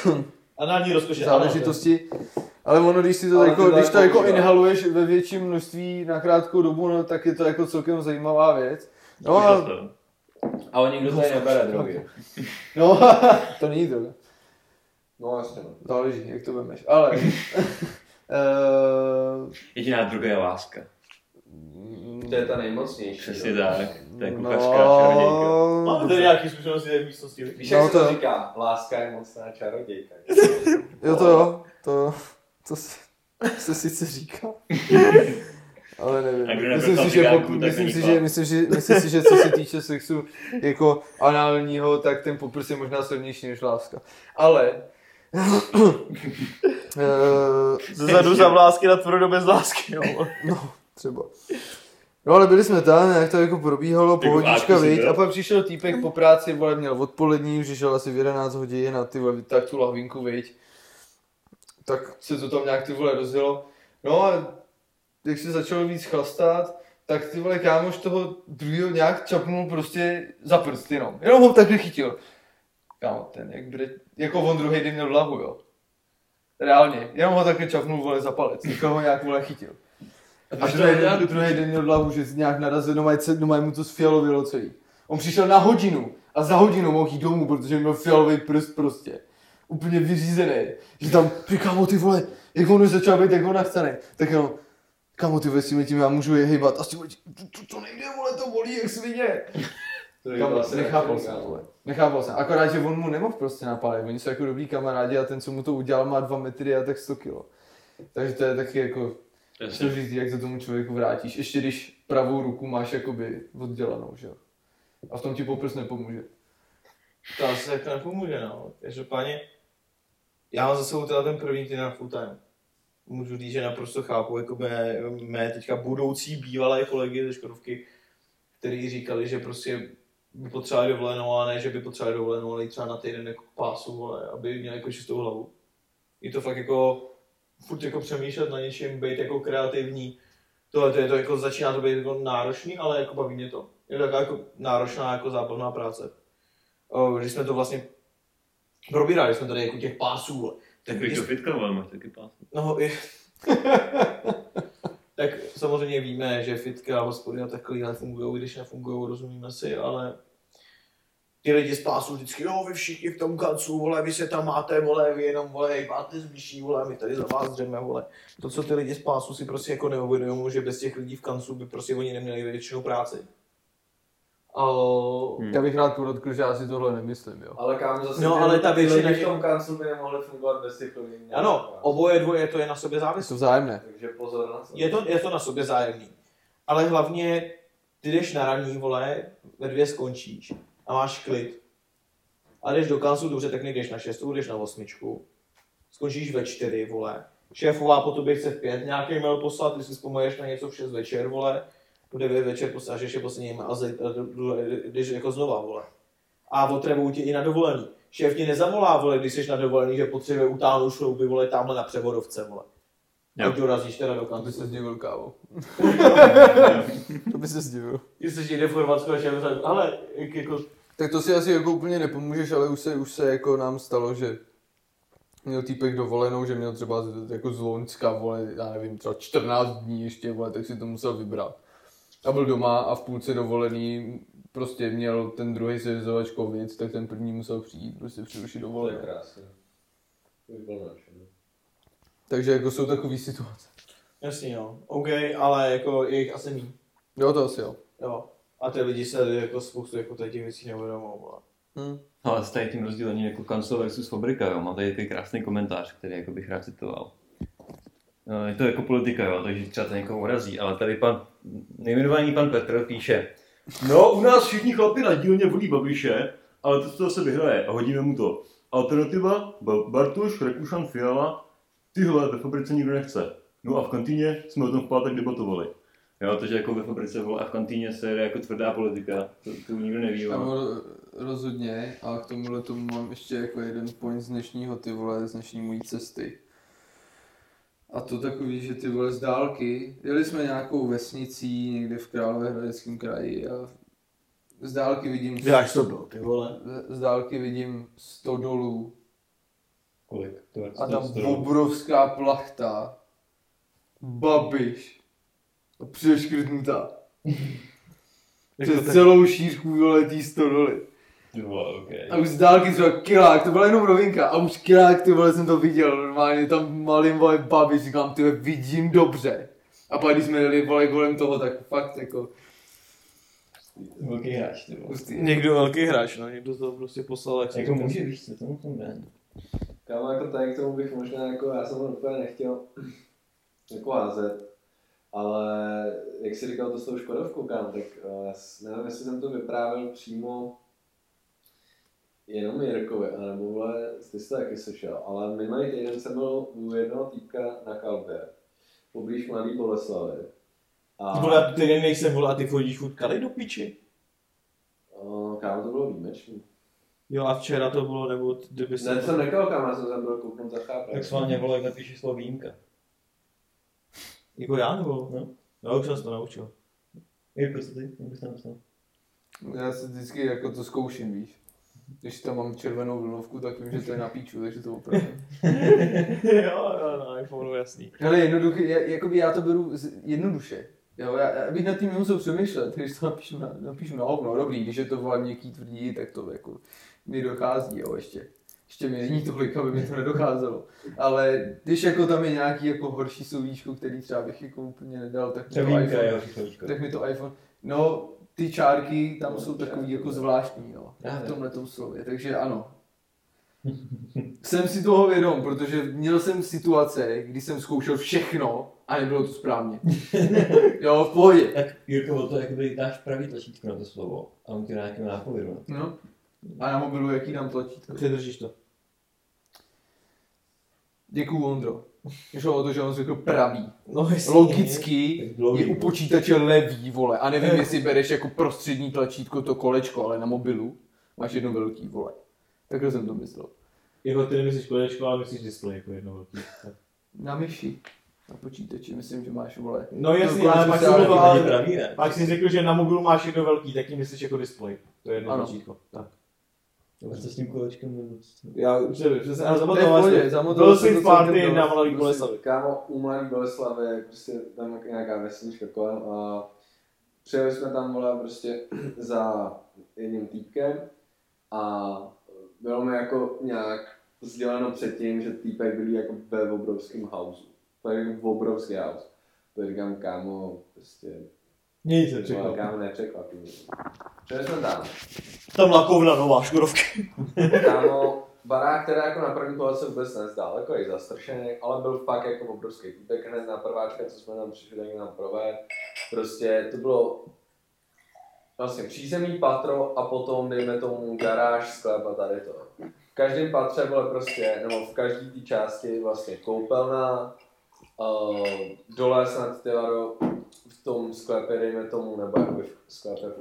anální rozkoše. záležitosti. Ale ono, když si to Ale jako, to když to jako jako inhaluješ ve větším množství na krátkou dobu, no, tak je to jako celkem zajímavá věc. No No, a, a oni nikdo tady nebere drogy. no, to není droga. No jasně. no. Záleží, jak to vemeš. Ale, uh, Jediná droga je láska. To je ta nejmocnější. Přesně jo. tak. To je kuchařka, čarodějka. Máme tady nějaký zkušenosti v místnosti. Víš, No jak se to- to říká? Láska je mocná čarodějka. Jo to jo, to, to se, se sice říká. Ale nevím. Myslím si, že, pokud, tak myslím, si, že, myslím, že, myslím si, že co se týče sexu jako análního, tak ten poprs je možná silnější než láska. Ale... eh, Zezadu za vlásky na tvrdo bez lásky, jo. třeba. No ale byli jsme tam, jak to jako probíhalo, pohodička, viď? A pak přišel týpek po práci, vole, měl odpolední, už šel asi v 11 hodin a ty vole, tak tu lahvinku, viď? Tak se to tam nějak ty vole rozjelo. No a jak se začalo víc chlastat, tak ty vole kámoš toho druhého nějak čapnul prostě za prst jenom. Jenom ho takhle chytil. Kámo, ten, jak bude, jako on druhý den měl hlavu, jo. Reálně, jenom ho takhle čapnul vole za palec, takhle ho nějak vole chytil. A druhý den, druhý den měl hlavu, že nějak narazil, no mají, no mají mu to sfialovělo celý. On přišel na hodinu a za hodinu mohl jít domů, protože měl fialový prst prostě. Úplně vyřízený. Že tam, ty kámo, ty vole, jak on už začal být, jak on nachcený. Tak jenom, kámo, ty vole, s tím tím já můžu je hejbat. A s tím, to, to, to nejde, vole, to bolí, jak svině. To Kámo, vlastně nechápal jsem, vole. Nechápal jsem. Akorát, že on mu nemohl prostě napálit. Oni jsou jako dobrý kamarádi a ten, co mu to udělal, má dva metry a tak 100 kilo. Takže to je taky jako složitý, jak to tomu člověku vrátíš. Ještě když pravou ruku máš jakoby oddělanou, že jo. A v tom ti poprs nepomůže. To asi jako nepomůže, no. Každopádně, já mám za sebou teda ten první týden na full time. Můžu říct, že naprosto chápu jako mé, mé teďka budoucí bývalé kolegy ze Škodovky, kteří říkali, že prostě by potřebovali dovolenou, ale ne, že by potřebovali dovolenou, ale i třeba na týden jako pásu, vole, aby měli jako čistou hlavu. Je to fakt jako furt jako přemýšlet na něčem, být jako kreativní, To, to, je to jako začíná to být jako náročný, ale jako baví mě to. Je to taková jako náročná jako zábavná práce. Když jsme to vlastně probírali, jsme tady jako těch pásů, tak Když když, to fitka, vole, máš taky pás. no, je, tak samozřejmě víme, že fitka a hospody a takový nefungují, když nefungují, rozumíme si, ale ty lidi z pásu vždycky, jo, vy všichni v tom kancu, vole, vy se tam máte, vole, vy jenom, vole, máte zbližší, vole, my tady za vás dřeme, vole. To, co ty lidi z pásu si prostě jako neuvědomují, že bez těch lidí v kancu by prostě oni neměli většinou práci. A... Já bych rád podotkl, že já si tohle nemyslím, jo. Ale kámo, zase No, ale ta většina v tom kanclu by nemohly fungovat bez těch. Ano, oboje dvoje, to je na sobě Je to závislé. vzájemné. Takže pozor na to. Je to, je to na sobě zájemný. Ale hlavně ty jdeš na ranní, vole, ve dvě skončíš a máš klid. A jdeš do kancu, dobře, tak nejdeš na šestou, jdeš na osmičku. Skončíš ve čtyři, vole. Šéfová po tobě chce v pět nějaký mail poslat, ty si vzpomeneš na něco v šest večer, vole. V devět večer posláš ještě poslední mail a jdeš jako znova, vole. A otřebují tě i na dovolený. Šéf ti nezavolá, vole, když jsi na dovolený, že potřebuje utáhnout šrouby, vole, tamhle na převodovce, vole. Jo. Ať dorazíš teda do To by se zdivil, kávo. to by se zdivil. Jsi jde v Chorvatsku a šéf řekl, ale jak jako, Tak to si asi jako úplně nepomůžeš, ale už se, už se jako nám stalo, že měl týpek dovolenou, že měl třeba z- jako z Loňska, vole, já nevím, třeba 14 dní ještě, vole, tak si to musel vybrat. A byl doma a v půlce dovolený prostě měl ten druhý seřizovač covid, tak ten první musel přijít, prostě přerušit To je krásné. To by bylo nadšené. Takže jako jsou takové situace. jasně jo, OK, ale jako je jich asi méně. Jo, to asi jo. Jo. A ty lidi se jako spoustu jako tady těch věcí neuvědomují. vole. Hm. Ale s tady tím rozdělením jako kancel versus fabrika, jo. Mám tady takový krásný komentář, který jako bych rád citoval. No, je to jako politika, jo, takže třeba to někoho urazí, ale tady pan, nejmenovaný pan Petr píše No, u nás všichni chlapi na dílně volí Babiše, ale to se zase vyhraje a hodíme mu to. Alternativa, Ba- Bartoš, Rekušan, Fiala, tyhle ve fabrice nikdo nechce. No a v kantýně jsme o tom v pátek debatovali. Jo, takže jako ve fabrice vole a v kantýně se jede jako tvrdá politika, to, to nikdo neví. Ano, rozhodně. A k tomuhle tomu mám ještě jako jeden point z dnešního, ty vole, z dnešní mojí cesty. A to takový, že ty vole z dálky, jeli jsme nějakou vesnicí někde v Královéhradeckém kraji a z dálky vidím, Jak to bylo, ty vole? z dálky vidím 100 dolů Kolik? To je a tam 100 obrovská plachta, babiš a přeškrtnutá. Přes celou šířku vole tý 100 doly. Ty vole, okay. A už z dálky třeba kilák, to byla jenom rovinka, a už kilák, ty vole, jsem to viděl, normálně tam malým vole babi, říkám, ty vidím dobře. A pak když jsme jeli vole kolem toho, tak fakt jako, Velký hráč, ty vole. Někdo velký hráč, no, někdo to prostě poslal, jak Jako může, víš co, tomu tomu jde. Kámo, jako tady k tomu bych možná, jako já jsem to úplně nechtěl jako házet, ale jak jsi říkal to s tou Škodovkou, kámo, tak uh, nevím, jestli jsem to vyprávěl přímo jenom Jirkovi, anebo vole, ty jsi to taky slyšel, ale minulý týden jsem byl u jednoho týpka na kalbě, poblíž Mladý Boleslavy. A Vole, já ty nejsem, vole, a ty chodíš furt kalej do piči. kámo, to bylo výjimečný. Jo, a včera to bylo, nebo kdyby se... Ne, jsem nekal, kámo, já jsem tam byl kouknout za chápem. Tak sválně vole, jak napíšeš slovo výjimka. Jako já, nebo? No. No, už jsem se to naučil. Jirko, co ty? Jak bys to napsal? Já se vždycky jako to zkouším, víš. Když tam mám červenou vlnovku, tak vím, že to je na píču, takže to opravdu. jo, jo, na iPhoneu jasný. Ale jednoduché, já- jakoby já to beru z- jednoduše. Jo, já, já bych nad tím nemusel přemýšlet, když to napíšu na, napíšu na hovno, dobrý, když je to vole měkký, tvrdý, tak to jako mi dochází, jo, ještě. Ještě mi není tolik, aby mi to nedocházelo. Ale když jako tam je nějaký jako horší slovíčko, který třeba bych jako úplně nedal, tak mi to iPhone, tak mi to iPhone, no ty čárky tam jsou takový jako zvláštní, jo, Já v tomhle slově, takže ano. jsem si toho vědom, protože měl jsem situace, kdy jsem zkoušel všechno a nebylo to správně. jo, v pohodě. Tak Jirko, o to jakoby dáš pravý tlačítko na to slovo a on ti dá nějakého nápovědu. No. A na mobilu jaký dám tlačítko? Přidržíš to. Děkuju, Ondro. Šlo o to, že on řekl pravý. No, jasný. Logicky je u počítače levý, vole. A nevím, jestli bereš jako prostřední tlačítko to kolečko, ale na mobilu máš jedno velký, vole. Takhle jsem to myslel. Jako ty nemyslíš kolečko, ale myslíš display jako jedno velký. Tak. Na myši. Na počítači, myslím, že máš, vole. No jasně, ale pak jsi si, ale pravý, ne? pak si řekl, že na mobilu máš jedno velký, tak tím myslíš jako display. To je jedno Ano. tlačítko. Tak. A co s tím kolečkem nebo co? Já už nevím, že se ale zamotoval jsem. Byl jsem si to v party na. Malý Byl Boleslavy. Kámo, u Mladý Boleslavy, prostě tam nějaká vesnička kolem a přijeli jsme tam, vole, prostě za jedním týpkem a bylo mi jako nějak sděleno předtím, že týpek bydlí jako ve obrovském houseu. To je jako obrovský house. To říkám, kámo, prostě, Nic čekal. kámo, nepřekvapí. Přijeli jsme tam. Tam lakovna nová, škodovky. Kámo, barák, který jako na první pohled se vůbec nezdál, jako je zastršený, ale byl fakt jako obrovský týpek, hned na prváčka, co jsme tam přišli, tak nám provést. Prostě to bylo vlastně přízemní patro a potom dejme tomu garáž, sklep a tady to. V každém patře bylo prostě, nebo v každé té části vlastně koupelna, uh, dole snad do, v tom sklepě, dejme tomu, nebo jakoby v sklepě v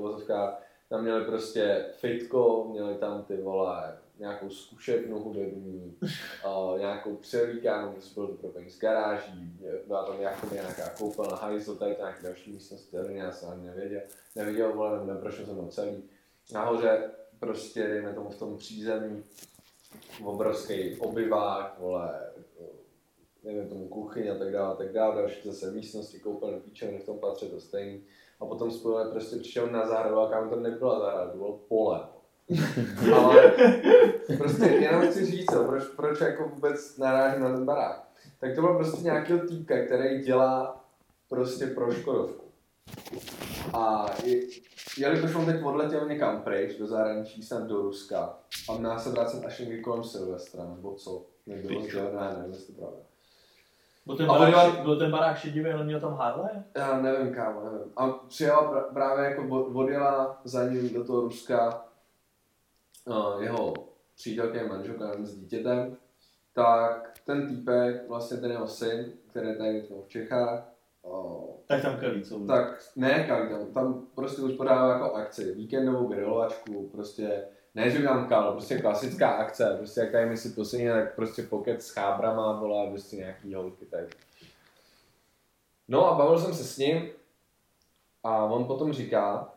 tam měli prostě fitko, měli tam ty vole nějakou zkušebnu hudební, nějakou přelíkánu, prostě bylo to z garáží, byla tam jakoby nějaká koupelna, hajzl, tady to nějaké další místnosti, tady já jsem nevěděl, neviděl, vole, nebo neprošel jsem ho celý. Nahoře prostě, dejme tomu v tom přízemí, obrovský obyvák, vole, nevím tomu kuchyň a tak dále, a tak dále, další zase místnosti, koupelny, píčovny, v tom patře to stejný. A potom spojili prostě přišel na zahradu, a kam to nebyla zahrada, to bylo pole. Ale prostě jenom chci říct, jo, proč, proč jako vůbec narážím na ten barák. Tak to byl prostě nějaký týpka, který dělá prostě pro Škodovku. A je, jelikož on teď odletěl někam pryč, do zahraničí, snad do Ruska, a má se vracet až někdy kolem Silvestra, nebo co, nebylo sdělené, nevím, jestli to pravda. Byl ten barák, podívat- byl ten barák šedivý, ale měl tam Harley? Já nevím, kámo, nevím. A přijela pra- právě jako od- odjela za ním do toho Ruska uh, jeho přítelkyně manželka nevím, s dítětem, tak ten týpek, vlastně ten jeho syn, který je tady v Čechách, uh, Tak tam kalí, co? tak ne, kal, tam, tam prostě uspořádá jako akci, víkendovou grilovačku, prostě ne, že tam kal, prostě klasická akce, prostě jak tady my si poslední, tak prostě pokec s chábrama, vole, prostě nějaký holky, tak. No a bavil jsem se s ním a on potom říká,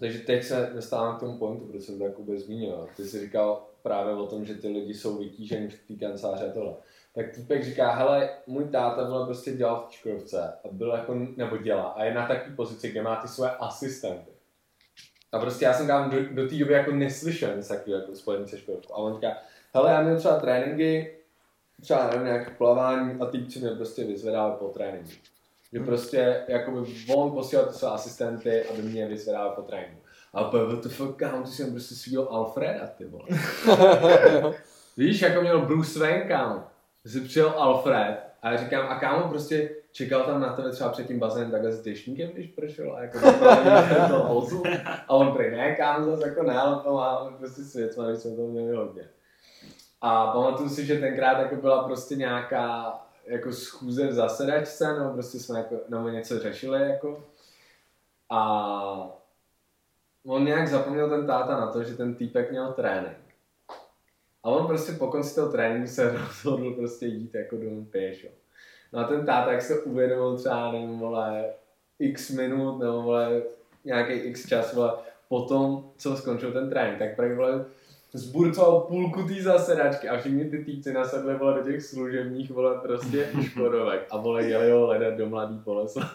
takže teď se dostávám k tomu pointu, protože jsem to jakoby zmínil. Ty jsi říkal právě o tom, že ty lidi jsou vytížení v té kanceláře tohle. Tak týpek říká, hele, můj táta byl prostě dělal v Čkovce a byl jako, nebo dělá a je na takové pozici, kde má ty své asistenty. A prostě já jsem tam do, do té doby jako neslyšel nic takového jako spojený se Škodovkou. A on říká, hele, já měl třeba tréninky, třeba nevím, nějaké plavání a týpci mě prostě vyzvedávali po tréninku. Že prostě jakoby on posílal ty své asistenty, aby mě vyzvedávali po tréninku. A úplně, what the fuck, kámo, ty jsem prostě svýho Alfreda, ty vole. Víš, jako měl Bruce Wayne, kámo. Že si přijel Alfred a já říkám, a kámo prostě čekal tam na tebe třeba před tím bazénem takhle s dešníkem, když prošel a jako to hozu. A on prý, ne, kámo, zase jako ne, ale pomáháme prostě s věcma, když jsme to měli hodně. A pamatuju si, že tenkrát jako byla prostě nějaká jako schůze v zasedačce, nebo prostě jsme jako, nebo něco řešili jako. A on nějak zapomněl ten táta na to, že ten týpek měl trénink. A on prostě po konci toho tréninku se rozhodl prostě jít jako domů pěšo. No a ten táta, jak se uvědomil třeba, nevím, vole, x minut, nebo vole, nějaký x čas, vole, potom, co skončil ten trénink, tak prý, vole, zburcoval půlku té zasedačky a všichni ty týpci nasedli, vole, do těch služebních, vole, prostě škodovek a, vole, jeli ho hledat do mladý Bolesla.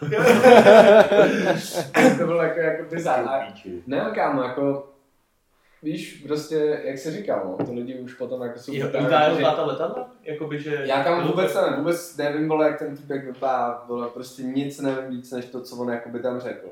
to bylo jako, jako bizar. A ne, kámo, jako, víš, prostě, jak se říkal, no, to lidi už potom jako jsou... Jo, Lítá jako, že- táta letadla? Jakoby, že... já tam vůbec nevím, vůbec nevím, vole, jak ten týpek vypadá, vole, prostě nic nevím víc, než to, co on jakoby tam řekl.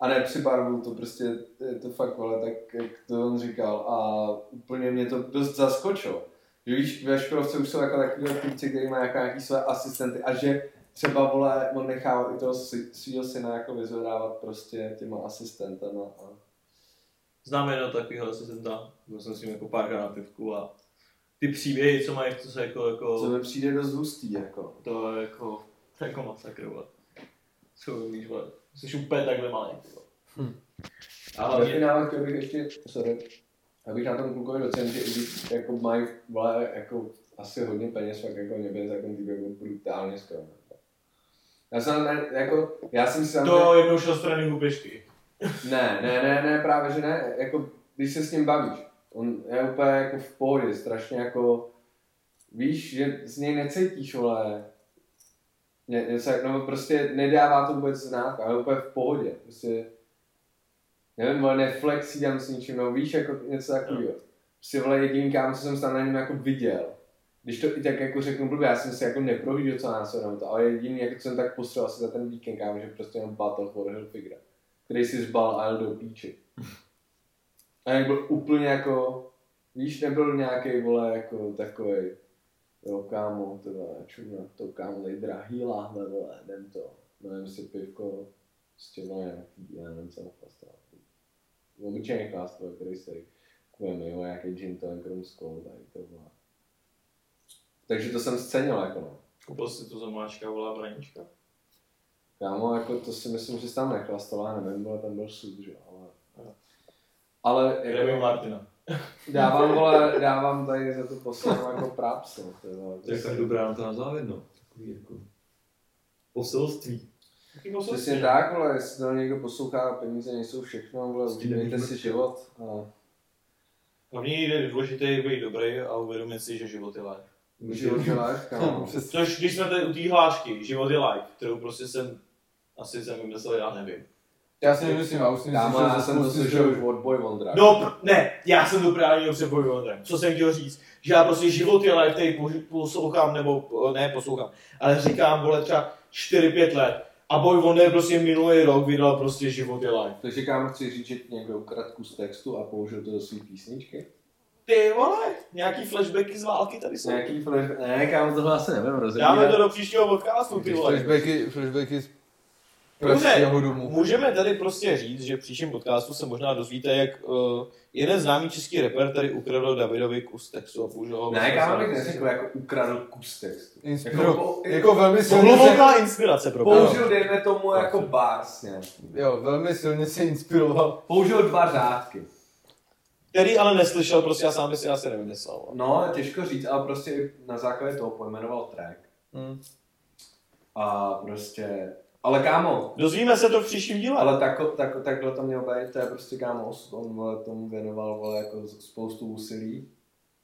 A ne přibarvil to prostě, je to fakt, vole, tak jak to on říkal a úplně mě to dost zaskočilo. Že víš, ve Škodovce už jsou jako takový týpci, který mají jako nějaký své asistenty a že třeba, vole, on nechával i toho si- svýho syna jako vyzvedávat prostě těma asistentama a Znám jednoho takového asistenta, byl jsem s ním jako párkrát na pivku a ty příběhy, co mají, to se jako, jako co mi přijde dost hustý, jako. to je jako, to je jako masakr, vole. Co víš, vole, jsi úplně takhle malý, ty vole. A A ve hlavně, finále chtěl bych ještě, sorry, abych na tom klukovi docenil, že i když jako mají vole, jako asi hodně peněz, fakt jako mě bez jako týpek byl brutálně skromný. Já jsem, jako, já jsem si To jednou šel strany hubešky. Ne, ne, ne, ne, právě že ne, jako, když se s ním bavíš, on je úplně jako v pohodě, strašně jako, víš, že z něj necítíš, vole, ne, ne, no prostě nedává to vůbec znát, ale úplně v pohodě, prostě, nevím, vole, neflexí tam s ničím, no víš, jako něco takového. Prostě, vole, jediný kámo, co jsem tam na něm jako viděl, když to i tak jako řeknu blbě, já jsem si jako neprohlížel co násilnou to, ale jediný, jako co jsem tak postřel asi za ten víkend, kámo, že prostě jenom battle for Hilfigra, který si zbal a jel do píči. A jak byl úplně jako, víš, nebyl nějaký vole jako takový, jo kámo, to čum na to kámo, tady drahý láhve, vole, jdem to, nevím si pivko, prostě vole nějaký, já nevím, co napastal. Obyčejný chlast, vole, který si kupujeme, jo, nějaký gin tonic, rum skol, tady to vole. Takže to jsem scenil, jako no. Koupil si tu zamáčka, volá Branička. Kámo, jako to si myslím, že jsi tam nechlastal, já nevím, ale tam byl sud, že jo, ale... Ale jako, Martina. dávám, vole, dávám tady za to poslednou jako praps, no. To je tak dobrá na to na závěr, no. Takový jako poselství. Přesně tak, vole, jestli to někdo poslouchá, peníze nejsou všechno, vole, užijte nemůžeme si přijít. život. A Hlavně je důležité je být dobrý a uvědomit si, že život je life. život děláš, kámo. Což když jsme tady u té hlášky, život je life, kterou prostě jsem asi jsem vymyslel, já nevím. Já si nemyslím, já už slyšel já ze jsem to slyšel už od Boy Wondra. No, pr- ne, já jsem to právě měl před Boy Wonderem. Co jsem chtěl říct? Že já prostě život je life, který po- poslouchám, nebo ne poslouchám, ale říkám, vole, třeba 4-5 let. A Boy Wonder prostě minulý rok vydal prostě život je life. Takže kámo, chci říct, že někdo ukradl kus textu a použil to do své písničky? Ty vole, nějaký flashbacky z války tady jsou. Nějaký flash... Ne, kámo, tohle asi nevím Dáme to do příštího podcastu, ty vole. Flashbacky, flashbacky z Dobře, pražského domu. můžeme tady prostě říct, že v příštím podcastu se možná dozvíte, jak uh, jeden známý český rapper tady ukradl Davidovi kus textu a použil ho. Ne, kámo, bych neřekl, jako ukradl kus textu. Inspiro, Jako- jako, velmi To silně se, inspirace pro. Použil, dejme tomu, jako bars nějaký. jo, velmi silně se inspiroval. Použil dva řádky. Který ale neslyšel, prostě já sám by si asi nevymyslel. No, těžko říct, ale prostě na základě toho pojmenoval track. Hmm. A prostě... Ale kámo, Dozvíme se to v příštím díle. ale tako, tako, takhle to mělo být, to je prostě kámo osud. On vole, tomu věnoval vole, jako spoustu úsilí.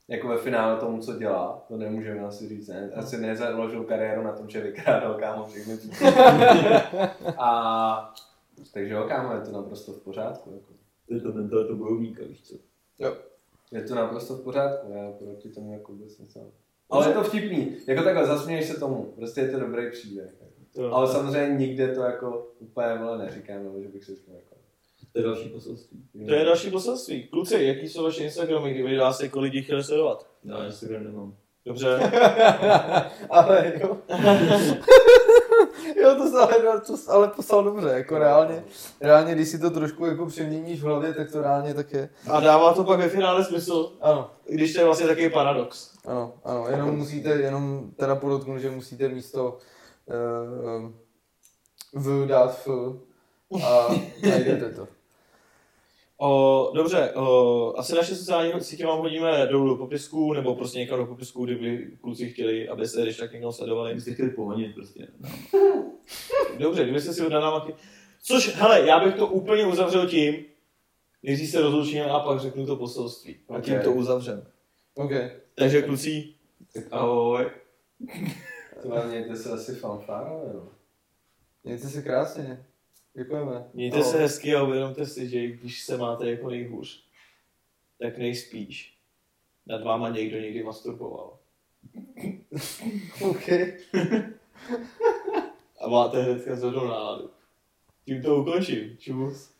Jako ve finále tomu, co dělá, to nemůžeme asi říct. Ne? Asi nezaložil kariéru na tom, že vykrádal kámo všechny ty A takže jo, kámo, je to naprosto v pořádku. Jako. To je to mentalitu bojovníka, víš co? Je to naprosto v pořádku, já proti tomu jako vůbec nic. Ale je to vtipný, jako takhle, zasměješ se tomu, prostě je to dobrý příběh. To- Ale samozřejmě nikde to jako úplně vole neříkám, nebo že bych si to jako... To je další poselství. To je další poselství. Kluci, jaký jsou vaše Instagramy, kdyby vás jako lidi chtěli sledovat? Já Instagram nemám. Dobře. Ale jo. jo, to, se ale, to ale poslal dobře, jako reálně, reálně, když si to trošku jako přeměníš v hlavě, tak to reálně tak je. A dává to pak ve finále smysl, Ano, když to je vlastně takový paradox. ano, ano, jenom musíte, jenom teda podotknu, že musíte místo v dát f a najdete to. O, dobře, o, asi naše sociální sítě vám hodíme dolů do popisku, nebo prostě někam do popisku, kdyby kluci chtěli, abyste když tak někdo sledovali. Kdybyste chtěli pohonit prostě. No. Dobře, kdybyste si udělali námaky. Což, hele, já bych to úplně uzavřel tím, než se rozloučíme a pak řeknu to poselství. A tím to uzavřem. OK. Takže kluci, Tak ahoj. To mějte se asi fanfárové, no. Mějte se krásně. Děkujeme. mějte se hezky a uvědomte si, že když se máte jako nejhůř, tak nejspíš nad váma někdo někdy masturboval. OK. A máte hnedka zhodnou náladu. Tím to ukončím. Čus.